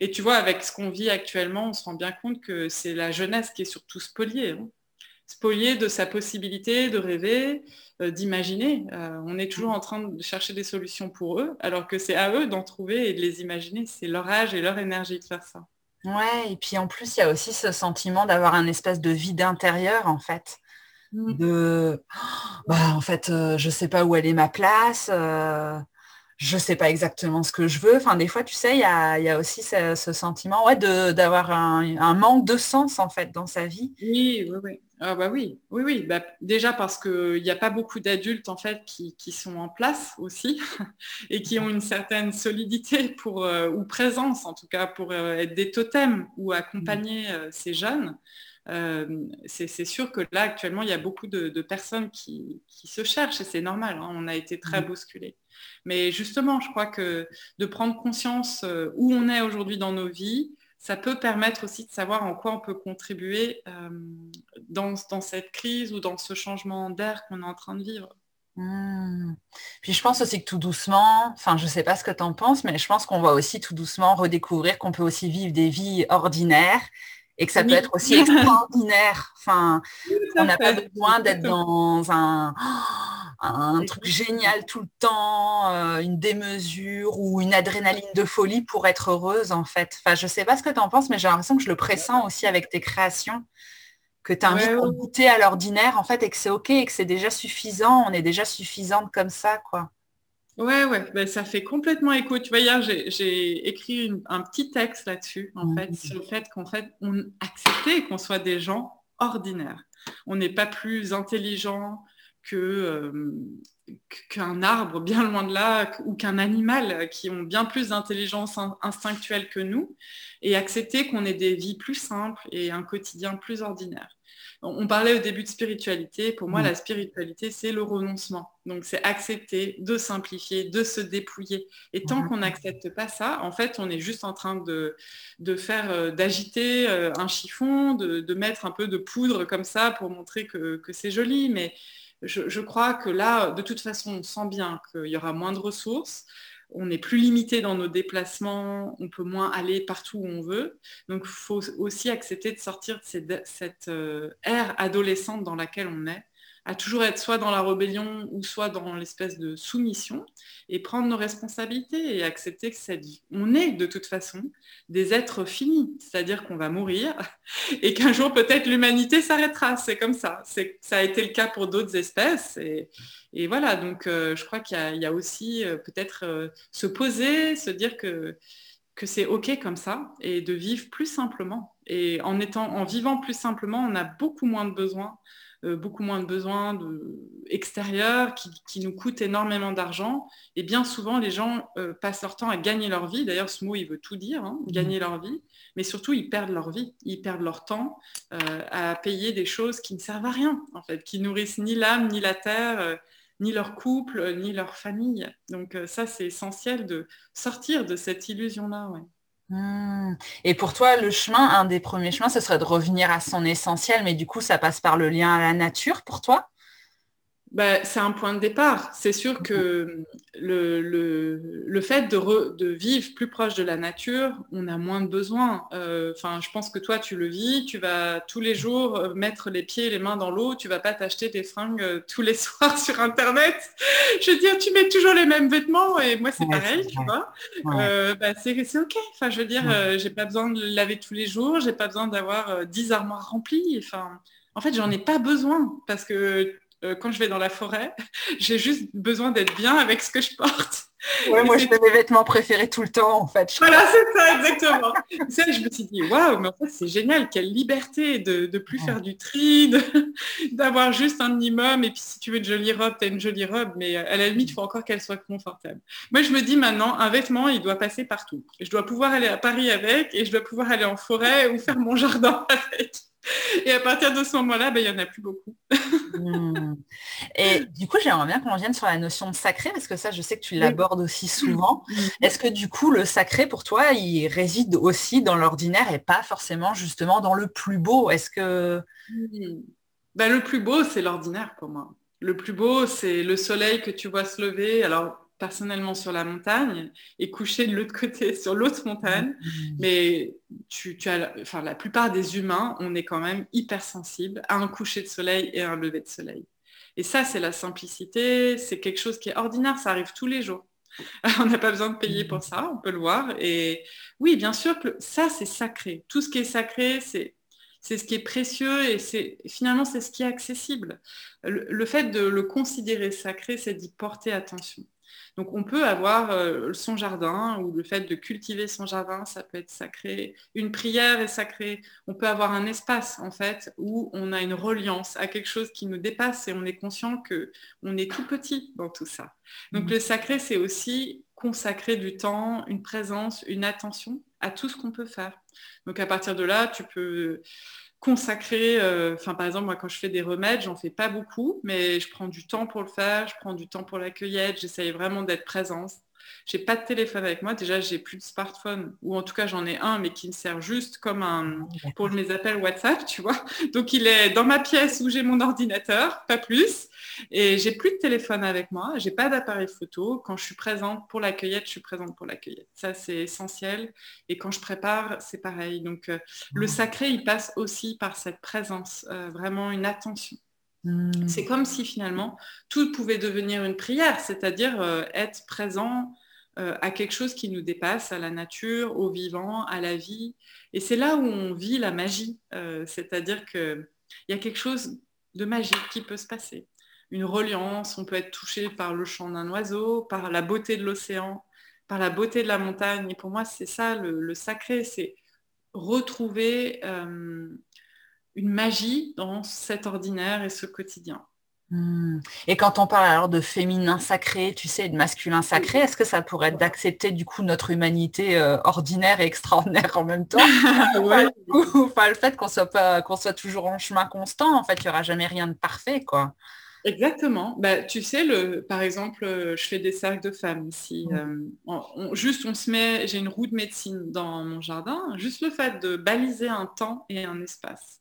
Et tu vois, avec ce qu'on vit actuellement, on se rend bien compte que c'est la jeunesse qui est surtout spoliée. Hein. Spoliée de sa possibilité de rêver, euh, d'imaginer. Euh, on est toujours en train de chercher des solutions pour eux, alors que c'est à eux d'en trouver et de les imaginer. C'est leur âge et leur énergie de faire ça. Ouais, et puis en plus, il y a aussi ce sentiment d'avoir un espèce de vide intérieur, en fait. Mmh. De, bah, en fait, euh, je ne sais pas où elle est ma place je sais pas exactement ce que je veux. Enfin, des fois, tu sais, il y a, aussi ce, sentiment ouais, d'avoir un, manque de sens en fait dans sa vie. Oui, oui, oui. Ah bah oui, oui, oui. Bah, déjà parce qu'il n'y a pas beaucoup d'adultes en fait qui, sont en place aussi <laughs> et qui ont une certaine solidité pour, euh, ou présence en tout cas pour euh, être des totems ou accompagner euh, ces jeunes. C'est sûr que là actuellement il y a beaucoup de, personnes qui, se cherchent et c'est normal, hein. on a été très mmh. bousculés. Mais justement, je crois que de prendre conscience euh, où on est aujourd'hui dans nos vies, ça peut permettre aussi de savoir en quoi on peut contribuer euh, dans, cette crise ou dans ce changement d'air qu'on est en train de vivre. Mmh. Puis je pense aussi que tout doucement, enfin je ne sais pas ce que tu en penses, mais je pense qu'on va aussi tout doucement redécouvrir qu'on peut aussi vivre des vies ordinaires et que ça peut être aussi extraordinaire. Enfin, on n'a pas besoin d'être dans un <gasps> un truc génial tout le temps, euh, une démesure ou une adrénaline de folie pour être heureuse en fait. Enfin, je sais pas ce que tu en penses, mais j'ai l'impression que je le pressens aussi avec tes créations, que tu as envie de goûter à l'ordinaire en fait et que c'est ok et que c'est déjà suffisant, on est déjà suffisante comme ça, quoi. Ouais, ouais, ben, ça fait complètement écho. Tu vois, hier, j'ai écrit un petit texte là-dessus, en mmh. fait, sur le fait qu'en fait, on acceptait qu'on soit des gens ordinaires. On n'est pas plus intelligent que euh, qu'un arbre bien loin de là ou qu'un animal qui ont bien plus d'intelligence instinctuelle que nous et accepter qu'on ait des vies plus simples et un quotidien plus ordinaire. On parlait au début de spiritualité. Pour moi, mm. la spiritualité, c'est le renoncement. Donc, c'est accepter de simplifier, de se dépouiller. Et tant qu'on n'accepte pas ça, en fait, on est juste en train de, de faire, euh, d'agiter euh, un chiffon, de, mettre un peu de poudre comme ça pour montrer que, que c'est joli. Mais je, crois que là, de toute façon, on sent bien qu'il y aura moins de ressources. On est plus limité dans nos déplacements, on peut moins aller partout où on veut. Donc, il faut aussi accepter de sortir de cette, euh, ère adolescente dans laquelle on est à toujours être soit dans la rébellion ou soit dans l'espèce de soumission et prendre nos responsabilités et accepter que cette vie, on est de toute façon des êtres finis, c'est-à-dire qu'on va mourir <laughs> et qu'un jour peut-être l'humanité s'arrêtera. C'est comme ça. Ça a été le cas pour d'autres espèces et, voilà. Donc euh, je crois qu'il y, a aussi euh, peut-être euh, se poser, se dire que que c'est ok comme ça et de vivre plus simplement. Et en étant, en vivant plus simplement, on a beaucoup moins de besoins beaucoup moins de besoins de, extérieurs qui, nous coûtent énormément d'argent. Et bien souvent, les gens euh, passent leur temps à gagner leur vie. D'ailleurs, ce mot, il veut tout dire, hein, mmh. gagner leur vie. Mais surtout, ils perdent leur vie. Ils perdent leur temps euh, à payer des choses qui ne servent à rien, en fait, qui nourrissent ni l'âme, ni la terre ni leur couple, ni leur famille. Donc ça, c'est essentiel de sortir de cette illusion-là. Ouais. Mmh. Et pour toi, le chemin, un des premiers chemins, ce serait de revenir à son essentiel, mais du coup, ça passe par le lien à la nature pour toi? Bah, c'est un point de départ. C'est sûr que le, le, fait de, de, vivre plus proche de la nature, on a moins de besoins. Euh, enfin, je pense que toi, tu le vis. Tu vas tous les jours euh, mettre les pieds et les mains dans l'eau. Tu vas pas t'acheter des fringues euh, tous les <laughs> soirs sur Internet. Je veux dire, tu mets toujours les mêmes vêtements et moi, c'est pareil, tu vois. Bah, c'est OK. Enfin, je veux dire, j'ai pas besoin de laver tous les jours. J'ai pas besoin d'avoir 10 armoires remplies. Enfin, en fait, j'en ai pas besoin parce que euh, quand je vais dans la forêt, <laughs> j'ai juste besoin d'être bien avec ce que je porte. Ouais, moi, je mets mes vêtements préférés tout le temps, en fait. Voilà, c'est ça, exactement. <laughs> ça, je me suis dit, waouh, mais en fait, c'est génial, quelle liberté de ne plus faire du tri, <laughs> d'avoir juste un minimum. Et puis, si tu veux une jolie robe, tu as une jolie robe, mais à la limite, il faut encore qu'elle soit confortable. Moi, je me dis maintenant, un vêtement, il doit passer partout. Je dois pouvoir aller à Paris avec et je dois pouvoir aller en forêt ou faire mon jardin avec. Et à partir de ce moment-là, ben, il n'y en a plus beaucoup. Hmm. Et du coup, j'aimerais bien qu'on revienne sur la notion de sacré, parce que ça, je sais que tu l'abordes aussi souvent. Est-ce que du coup, le sacré, pour toi, il réside aussi dans l'ordinaire et pas forcément justement dans le plus beau? Est-ce que... Ben, le plus beau, c'est l'ordinaire pour moi. Le plus beau, c'est le soleil que tu vois se lever. Alors, personnellement sur la montagne et coucher de l'autre côté <laughs> sur l'autre montagne. Mm. Mais tu, as, enfin, la plupart des humains, on est quand même hypersensible à un coucher de soleil et un lever de soleil. Et ça, c'est la simplicité, c'est quelque chose qui est ordinaire, ça arrive tous les jours. <laughs> on n'a pas besoin de payer pour ça, on peut le voir. Et oui, bien sûr que ça, c'est sacré. Tout ce qui est sacré, c'est c'est ce qui est précieux et c'est finalement c'est ce qui est accessible. le, fait de le considérer sacré, c'est d'y porter attention. Donc on peut avoir euh, son jardin ou le fait de cultiver son jardin, ça peut être sacré. Une prière est sacrée. On peut avoir un espace en fait où on a une reliance à quelque chose qui nous dépasse et on est conscient que on est tout petit dans tout ça. Donc mmh. le sacré, c'est aussi consacrer du temps, une présence, une attention à tout ce qu'on peut faire. Donc à partir de là, tu peux consacrer, euh, enfin par exemple moi quand je fais des remèdes, j'en fais pas beaucoup, mais je prends du temps pour le faire, je prends du temps pour la cueillette, j'essaye vraiment d'être présente. J'ai pas de téléphone avec moi, déjà j'ai plus de smartphone, ou en tout cas j'en ai un, mais qui me sert juste comme un pour mes appels WhatsApp, tu vois. Donc il est dans ma pièce où j'ai mon ordinateur, pas plus. Et j'ai plus de téléphone avec moi, j'ai pas d'appareil photo. Quand je suis présente pour la cueillette, je suis présente pour la cueillette. Ça, c'est essentiel. Et quand je prépare, c'est pareil. Donc, euh, le mmh. sacré, il passe aussi par cette présence, euh, vraiment une attention. Hmm. C'est comme si finalement tout pouvait devenir une prière, c'est-à-dire euh, être présent euh, à quelque chose qui nous dépasse, à la nature, au vivant, à la vie. Et c'est là où on vit la magie, euh, c'est-à-dire qu'il y a quelque chose de magique qui peut se passer. Une reliance, on peut être touché par le chant d'un oiseau, par la beauté de l'océan, par la beauté de la montagne. Et pour moi, c'est ça le, sacré, c'est retrouver une magie dans cet ordinaire et ce quotidien. Hmm. Et quand on parle alors de féminin sacré, tu sais, de masculin sacré, est-ce que ça pourrait être d'accepter du coup notre humanité euh, ordinaire et extraordinaire en même temps? <laughs> Ou enfin, le fait qu'on soit pas qu'on soit toujours en chemin constant, en fait, il n'y aura jamais rien de parfait, quoi. Exactement. Bah, tu sais, le, par exemple, euh, je fais des cercles de femmes ici. Euh, juste, on se met, j'ai une roue de médecine dans mon jardin. Juste le fait de baliser un temps et un espace,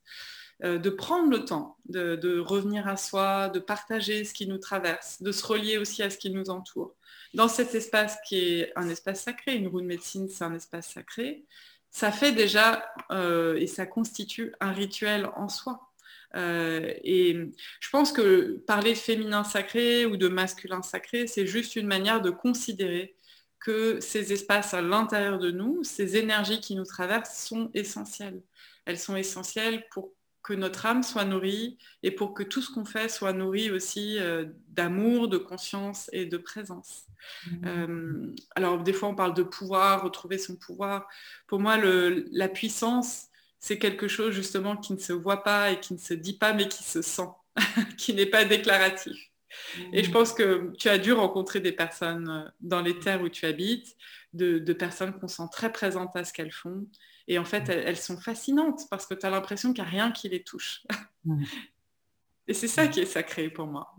euh, de prendre le temps de, revenir à soi, de partager ce qui nous traverse, de se relier aussi à ce qui nous entoure. Dans cet espace qui est un espace sacré, une roue de médecine, c'est un espace sacré, ça fait déjà et ça constitue un rituel en soi. Euh, et je pense que parler de féminin sacré ou de masculin sacré, c'est juste une manière de considérer que ces espaces à l'intérieur de nous, ces énergies qui nous traversent sont essentielles. Elles sont essentielles pour que notre âme soit nourrie et pour que tout ce qu'on fait soit nourri aussi euh, d'amour, de conscience et de présence. Mmh. Euh, alors des fois on parle de pouvoir, retrouver son pouvoir. Pour moi, la puissance, c'est quelque chose justement qui ne se voit pas et qui ne se dit pas, mais qui se sent, <laughs> qui n'est pas déclaratif. Et je pense que tu as dû rencontrer des personnes euh, dans les terres où tu habites, de, personnes qu'on sent très présentes à ce qu'elles font. Et en fait, elles, sont fascinantes parce que tu as l'impression qu'il n'y a rien qui les touche. Mm. <laughs> Et c'est ça qui est sacré pour moi.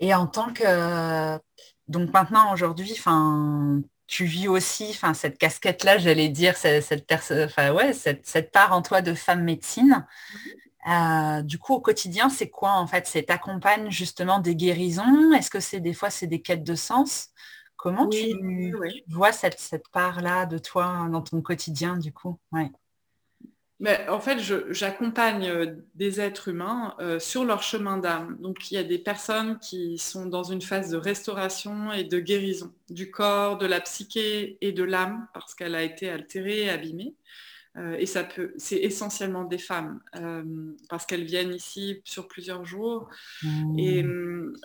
Et en tant que... Donc maintenant, aujourd'hui, enfin, tu vis aussi enfin, cette casquette-là, j'allais dire, cette, ouais, cette, part en toi de femme médecine. Mm-hmm. Euh, du coup, au quotidien, c'est quoi en fait? C'est t'accompagnes justement des guérisons? Est-ce que c'est des fois c'est des quêtes de sens? Comment tu vois cette, cette part-là de toi dans ton quotidien du coup? Ouais en fait, j'accompagne euh, des êtres humains euh, sur leur chemin d'âme. Donc, il y a des personnes qui sont dans une phase de restauration et de guérison du corps, de la psyché et de l'âme, parce qu'elle a été altérée, abîmée. Euh, et ça peut, c'est essentiellement des femmes, parce qu'elles viennent ici sur plusieurs jours. Et mmh. hum,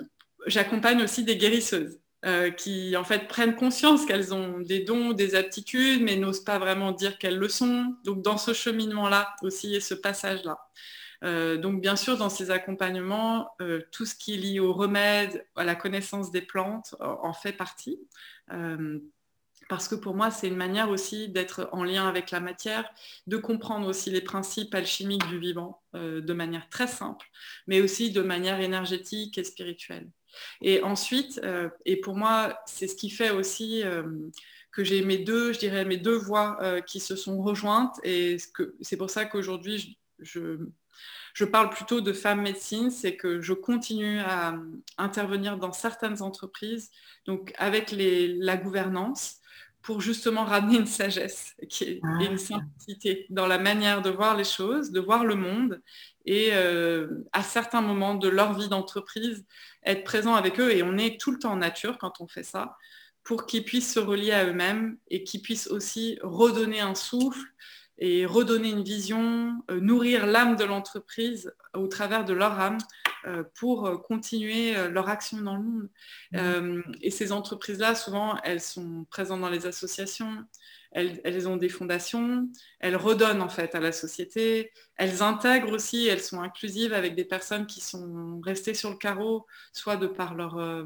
j'accompagne aussi des guérisseuses. Euh, qui en fait prennent conscience qu'elles ont des dons, des aptitudes, mais n'osent pas vraiment dire qu'elles le sont. Donc dans ce cheminement-là aussi et ce passage-là. Euh, donc bien sûr, dans ces accompagnements, euh, tout ce qui est lié au remède, à la connaissance des plantes, en fait partie. parce que pour moi, c'est une manière aussi d'être en lien avec la matière, de comprendre aussi les principes alchimiques du vivant de manière très simple, mais aussi de manière énergétique et spirituelle. Et ensuite, euh, et pour moi, c'est ce qui fait aussi euh, que j'ai mes deux, je dirais, mes deux voix euh, qui se sont rejointes. Et c'est pour ça qu'aujourd'hui, je, je, parle plutôt de femmes médecine, c'est que je continue à intervenir dans certaines entreprises, donc avec les, la gouvernance, pour justement ramener une sagesse et une ah. simplicité dans la manière de voir les choses, de voir le monde et à certains moments de leur vie d'entreprise, être présent avec eux et on est tout le temps en nature quand on fait ça pour qu'ils puissent se relier à eux-mêmes et qu'ils puissent aussi redonner un souffle et redonner une vision, euh, nourrir l'âme de l'entreprise au travers de leur âme euh, pour euh, continuer leur action dans le monde. Mmh. et ces entreprises-là, souvent, elles sont présentes dans les associations, elles, ont des fondations, elles redonnent en fait à la société, elles intègrent aussi, elles sont inclusives avec des personnes qui sont restées sur le carreau, soit de par leur, euh,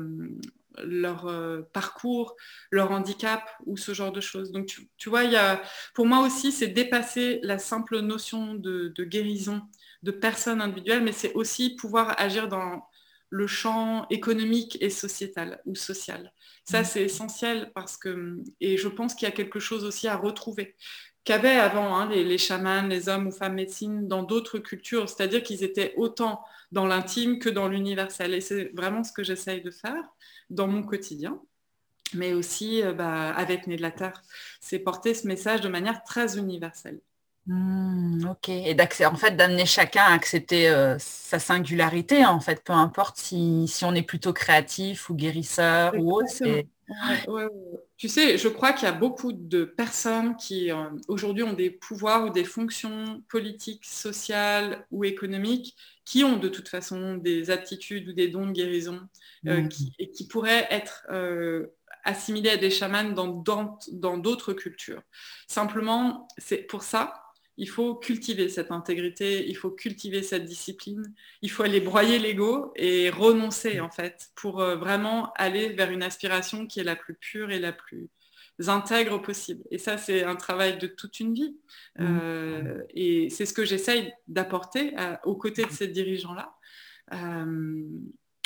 euh, parcours, leur handicap ou ce genre de choses. Donc tu, vois, y a, pour moi aussi, c'est dépasser la simple notion de, de guérison de personnes individuelles, mais c'est aussi pouvoir agir dans le champ économique et sociétal ou social. Ça, mm. c'est essentiel parce que, et je pense qu'il y a quelque chose aussi à retrouver qu'avaient avant hein, les, les, chamans, les hommes ou femmes médecines dans d'autres cultures, c'est-à-dire qu'ils étaient autant dans l'intime que dans l'universel. Et c'est vraiment ce que j'essaye de faire dans mon quotidien, mais aussi euh, bah, avec Né de la Terre. C'est porter ce message de manière très universelle. Hmm, ok, et en fait d'amener chacun à accepter euh, sa singularité, en fait, peu importe si, on est plutôt créatif ou guérisseur ou autre. Tu sais, je crois qu'il y a beaucoup de personnes qui euh, aujourd'hui ont des pouvoirs ou des fonctions politiques, sociales ou économiques qui ont de toute façon des aptitudes ou des dons de guérison euh, hmm. et qui pourraient être assimilés à des chamans dans d'autres cultures. Simplement, c'est pour ça il faut cultiver cette intégrité, il faut cultiver cette discipline, il faut aller broyer l'ego et renoncer en fait pour euh, vraiment aller vers une aspiration qui est la plus pure et la plus intègre possible. Et ça, c'est un travail de toute une vie. Mmh. Euh, et c'est ce que j'essaye d'apporter euh, aux côtés de ces dirigeants-là.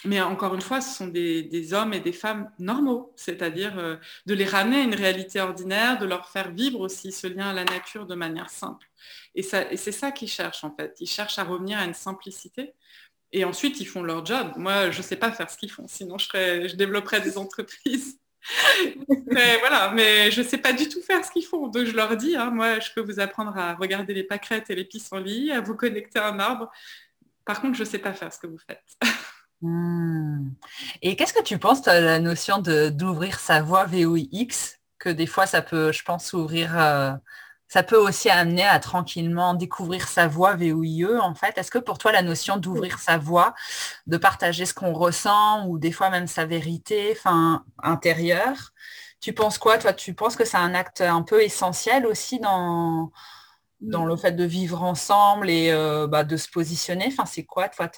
Mais encore une fois, ce sont des, hommes et des femmes normaux, c'est-à-dire euh, de les ramener à une réalité ordinaire, de leur faire vivre aussi ce lien à la nature de manière simple. Et, c'est ça qu'ils cherchent en fait. Ils cherchent à revenir à une simplicité. Et ensuite, ils font leur job. Moi, je ne sais pas faire ce qu'ils font, sinon je, je développerais des entreprises. <laughs> mais voilà, mais je ne sais pas du tout faire ce qu'ils font. Donc je leur dis, hein, moi, je peux vous apprendre à regarder les pâquerettes et les pissenlits, à vous connecter à un arbre. Par contre, je ne sais pas faire ce que vous faites. <laughs> Hmm. Et qu'est-ce que tu penses de la notion d'ouvrir sa voix VOIX, que des fois ça peut, je pense, ouvrir, euh, ça peut aussi amener à tranquillement découvrir sa voix VOIE en fait? Est-ce que pour toi la notion d'ouvrir sa voix, de partager ce qu'on ressent ou des fois même sa vérité enfin, intérieure, tu penses quoi toi? Tu penses que c'est un acte un peu essentiel aussi dans, dans le fait de vivre ensemble et euh, bah, de se positionner? Enfin, c'est quoi toi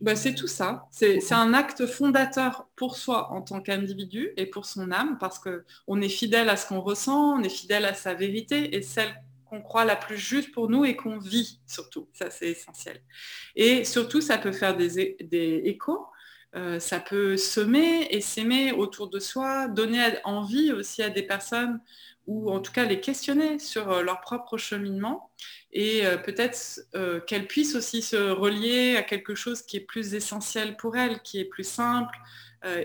bah, c'est tout ça. C'est un acte fondateur pour soi en tant qu'individu et pour son âme, parce qu'on est fidèle à ce qu'on ressent, on est fidèle à sa vérité et celle qu'on croit la plus juste pour nous et qu'on vit surtout. Ça, c'est essentiel. Et surtout, ça peut faire des, échos, euh, ça peut semer et s'aimer autour de soi, donner envie aussi à des personnes ou en tout cas les questionner sur euh, leur propre cheminement et euh, peut-être euh, qu'elles puissent aussi se relier à quelque chose qui est plus essentiel pour elles, qui est plus simple.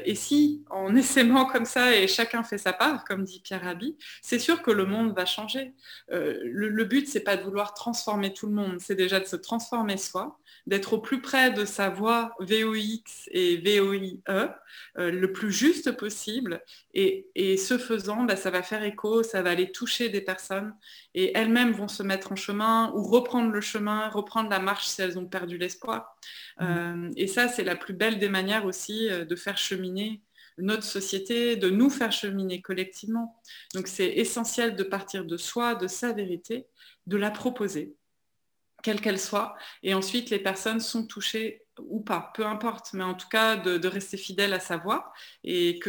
et si, en <laughs> essaimant comme ça et chacun fait sa part, comme dit Pierre Rabhi, c'est sûr que le monde va changer. le, le, but, c'est pas de vouloir transformer tout le monde, c'est déjà de se transformer soi d'être au plus près de sa voix VOX et VOIE euh, le plus juste possible. Et, ce faisant, bah, ça va faire écho, ça va aller toucher des personnes et elles-mêmes vont se mettre en chemin ou reprendre le chemin, reprendre la marche si elles ont perdu l'espoir. Mmh. Euh, et ça, c'est la plus belle des manières aussi euh, de faire cheminer notre société, de nous faire cheminer collectivement. Donc c'est essentiel de partir de soi, de sa vérité, de la proposer quelle qu'elle soit. Et ensuite, les personnes sont touchées ou pas, peu importe, mais en tout cas de, rester fidèle à sa voix et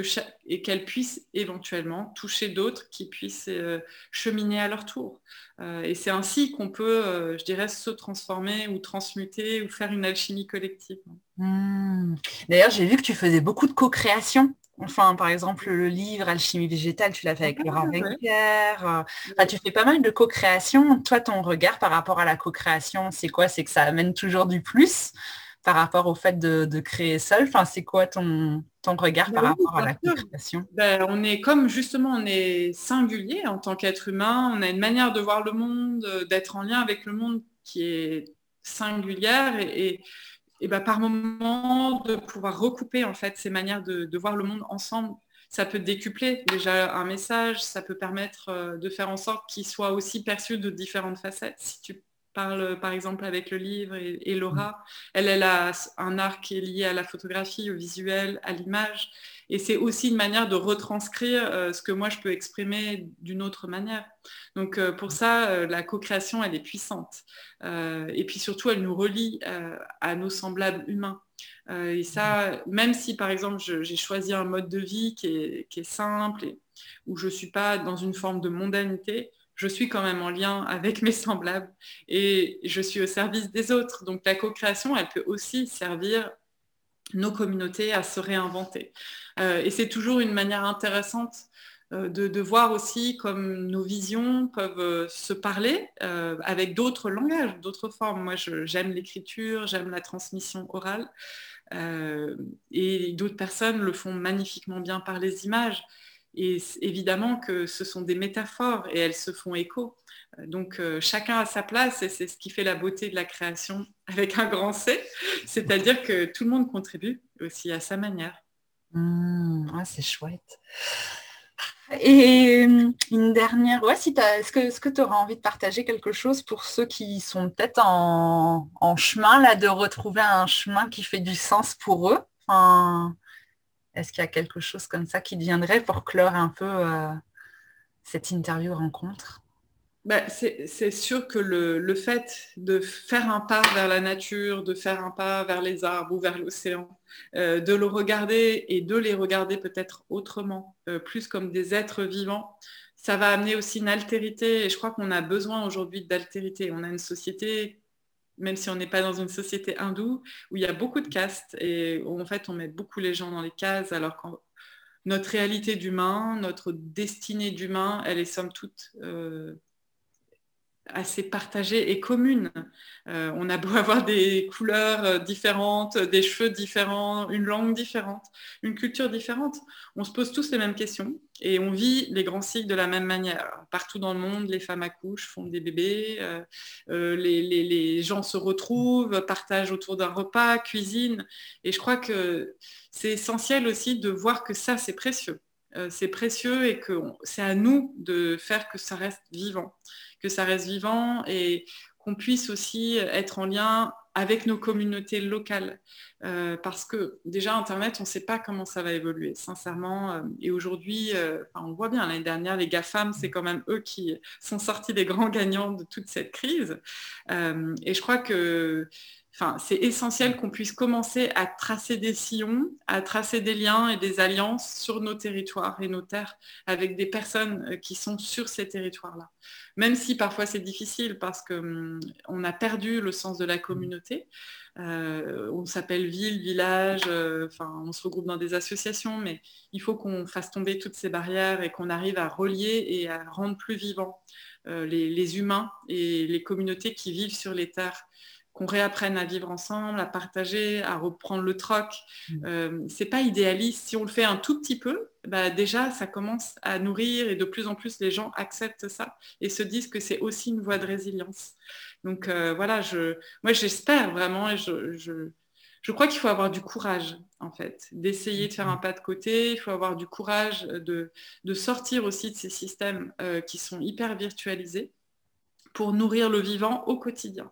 qu'elle puisse éventuellement toucher d'autres qui puissent euh, cheminer à leur tour. Euh, et c'est ainsi qu'on peut, euh, je dirais, se transformer ou transmuter ou faire une alchimie collective. Mmh. D'ailleurs, j'ai vu que tu faisais beaucoup de co-création. Enfin, par exemple, le livre Alchimie végétale, tu l'as fait avec Laurent ah, euh, tu fais pas mal de co-création. Toi, ton regard par rapport à la co-création, c'est quoi? C'est que ça amène toujours du plus par rapport au fait de, créer seul? Enfin, c'est quoi ton, ton regard par bah rapport à la co-création? Ben, On est comme justement, on est singulier en tant qu'être humain. On a une manière de voir le monde, euh, d'être en lien avec le monde qui est singulière et et ben, par moment, de pouvoir recouper en fait ces manières de, voir le monde ensemble, ça peut décupler déjà un message, ça peut permettre euh, de faire en sorte qu'il soit aussi perçu de différentes facettes. Si tu parles par exemple avec le livre et, Laura, elle, elle a un art qui est lié à la photographie, au visuel, à l'image. Et c'est aussi une manière de retranscrire euh, ce que moi je peux exprimer d'une autre manière. Donc euh, pour ça, euh, la co-création, elle est puissante. et puis surtout, elle nous relie à nos semblables humains. et ça, même si par exemple j'ai choisi un mode de vie qui est, simple et où je ne suis pas dans une forme de mondanité, je suis quand même en lien avec mes semblables et je suis au service des autres. Donc la co-création, elle peut aussi servir nos communautés à se réinventer. Euh, et c'est toujours une manière intéressante euh, de, voir aussi comme nos visions peuvent euh, se parler avec d'autres langages, d'autres formes. Moi, j'aime l'écriture, j'aime la transmission orale. et d'autres personnes le font magnifiquement bien par les images. Et évidemment que ce sont des métaphores et elles se font écho. Donc chacun a sa place et c'est ce qui fait la beauté de la création avec un grand C, c'est-à-dire que tout le monde contribue aussi à sa manière. Mmh, c'est chouette. Et euh, une dernière, ouais, si est-ce que tu auras envie de partager quelque chose pour ceux qui sont peut-être en, chemin là, de retrouver un chemin qui fait du sens pour eux? Est-ce qu'il y a quelque chose comme ça qui viendrait pour clore un peu euh, cette interview rencontre bah, c'est sûr que le, fait de faire un pas vers la nature, de faire un pas vers les arbres ou vers l'océan, euh, de le regarder et de les regarder peut-être autrement, euh, plus comme des êtres vivants, ça va amener aussi une altérité. Et je crois qu'on a besoin aujourd'hui d'altérité. On a une société, même si on n'est pas dans une société hindoue, où il y a beaucoup de castes et où en fait on met beaucoup les gens dans les cases, alors que notre réalité d'humain, notre destinée d'humain, elle est somme toute euh, assez partagée et commune. Euh, on a beau <laughs> avoir des couleurs euh, différentes, des cheveux différents, une langue différente, une culture différente, on se pose tous les mêmes questions et on vit les grands cycles de la même manière. Partout dans le monde, les femmes accouchent, font des bébés, euh, les, gens se retrouvent, partagent autour d'un repas, cuisinent. Et je crois que c'est essentiel aussi de voir que ça, c'est précieux. C'est précieux et que c'est à nous de faire que ça reste vivant que ça reste vivant et qu'on puisse aussi être en lien avec nos communautés locales. Euh, parce que déjà, Internet, on ne sait pas comment ça va évoluer, sincèrement. Euh, et aujourd'hui, euh, on voit bien, l'année dernière, les GAFAM, c'est quand même eux qui sont sortis des grands gagnants de toute cette crise. et je crois que c'est essentiel qu'on puisse commencer à tracer des sillons, à tracer des liens et des alliances sur nos territoires et nos terres avec des personnes euh, qui sont sur ces territoires-là. Même si parfois c'est difficile parce qu'on hum, a perdu le sens de la communauté. Euh, on s'appelle ville, village, euh, on se regroupe dans des associations, mais il faut qu'on fasse tomber toutes ces barrières et qu'on arrive à relier et à rendre plus vivants les humains et les communautés qui vivent sur les terres qu'on réapprenne à vivre ensemble, à partager, à reprendre le troc. Mm. Euh, c'est pas idéaliste. Si on le fait un tout petit peu, bah déjà ça commence à nourrir et de plus en plus les gens acceptent ça et se disent que c'est aussi une voie de résilience. Donc euh, voilà, je, moi j'espère vraiment et je, je, crois qu'il faut avoir du courage en fait, d'essayer de faire un pas de côté. Il faut avoir du courage de, de sortir aussi de ces systèmes euh, qui sont hyper virtualisés pour nourrir le vivant au quotidien.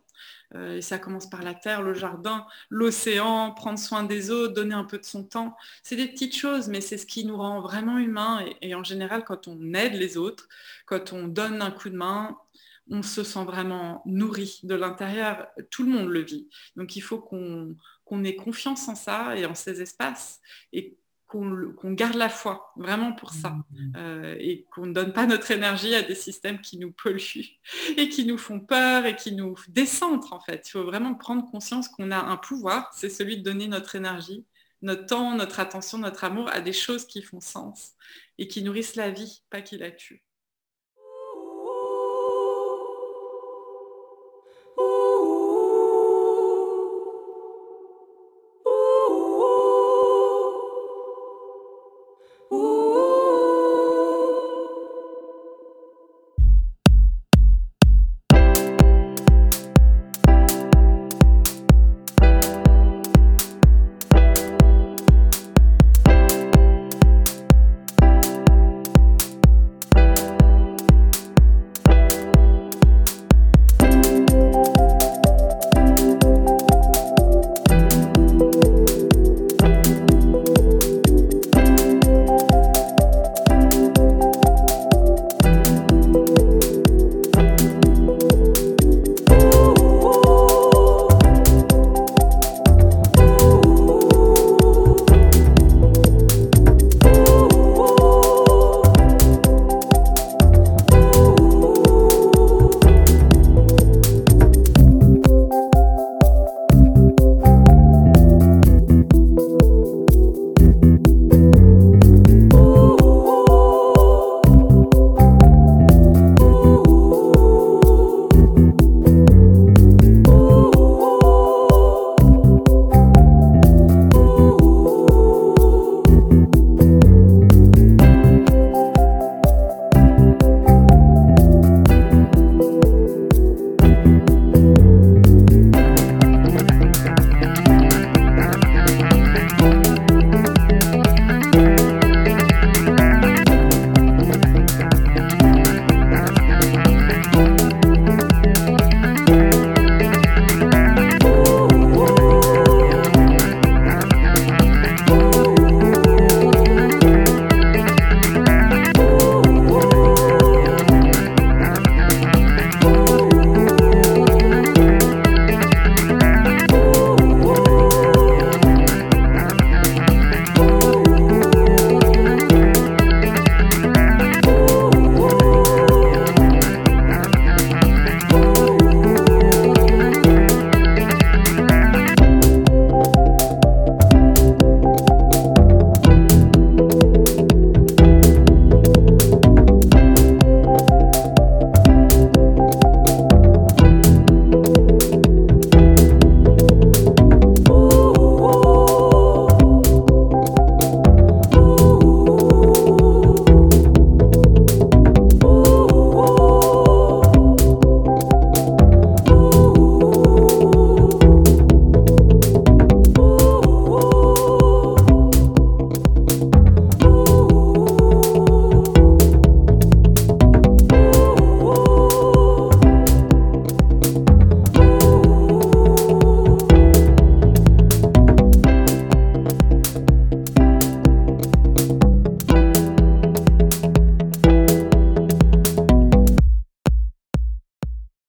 Euh, et ça commence par la terre, le jardin, l'océan, prendre soin des autres, donner un peu de son temps. C'est des petites choses, mais c'est ce qui nous rend vraiment humains. Et, en général, quand on aide les autres, quand on donne un coup de main, on se sent vraiment nourri de l'intérieur. Tout le monde le vit. Donc il faut qu'on ait confiance en ça et en ces espaces et qu'on garde la foi, vraiment pour ça, mmh. euh, et qu'on ne donne pas notre énergie à des systèmes qui nous polluent <laughs> et qui nous font peur et qui nous décentrent en fait. Il faut vraiment prendre conscience qu'on a un pouvoir, c'est celui de donner notre énergie, notre temps, notre attention, notre amour à des choses qui font sens et qui nourrissent la vie, pas qui la tuent.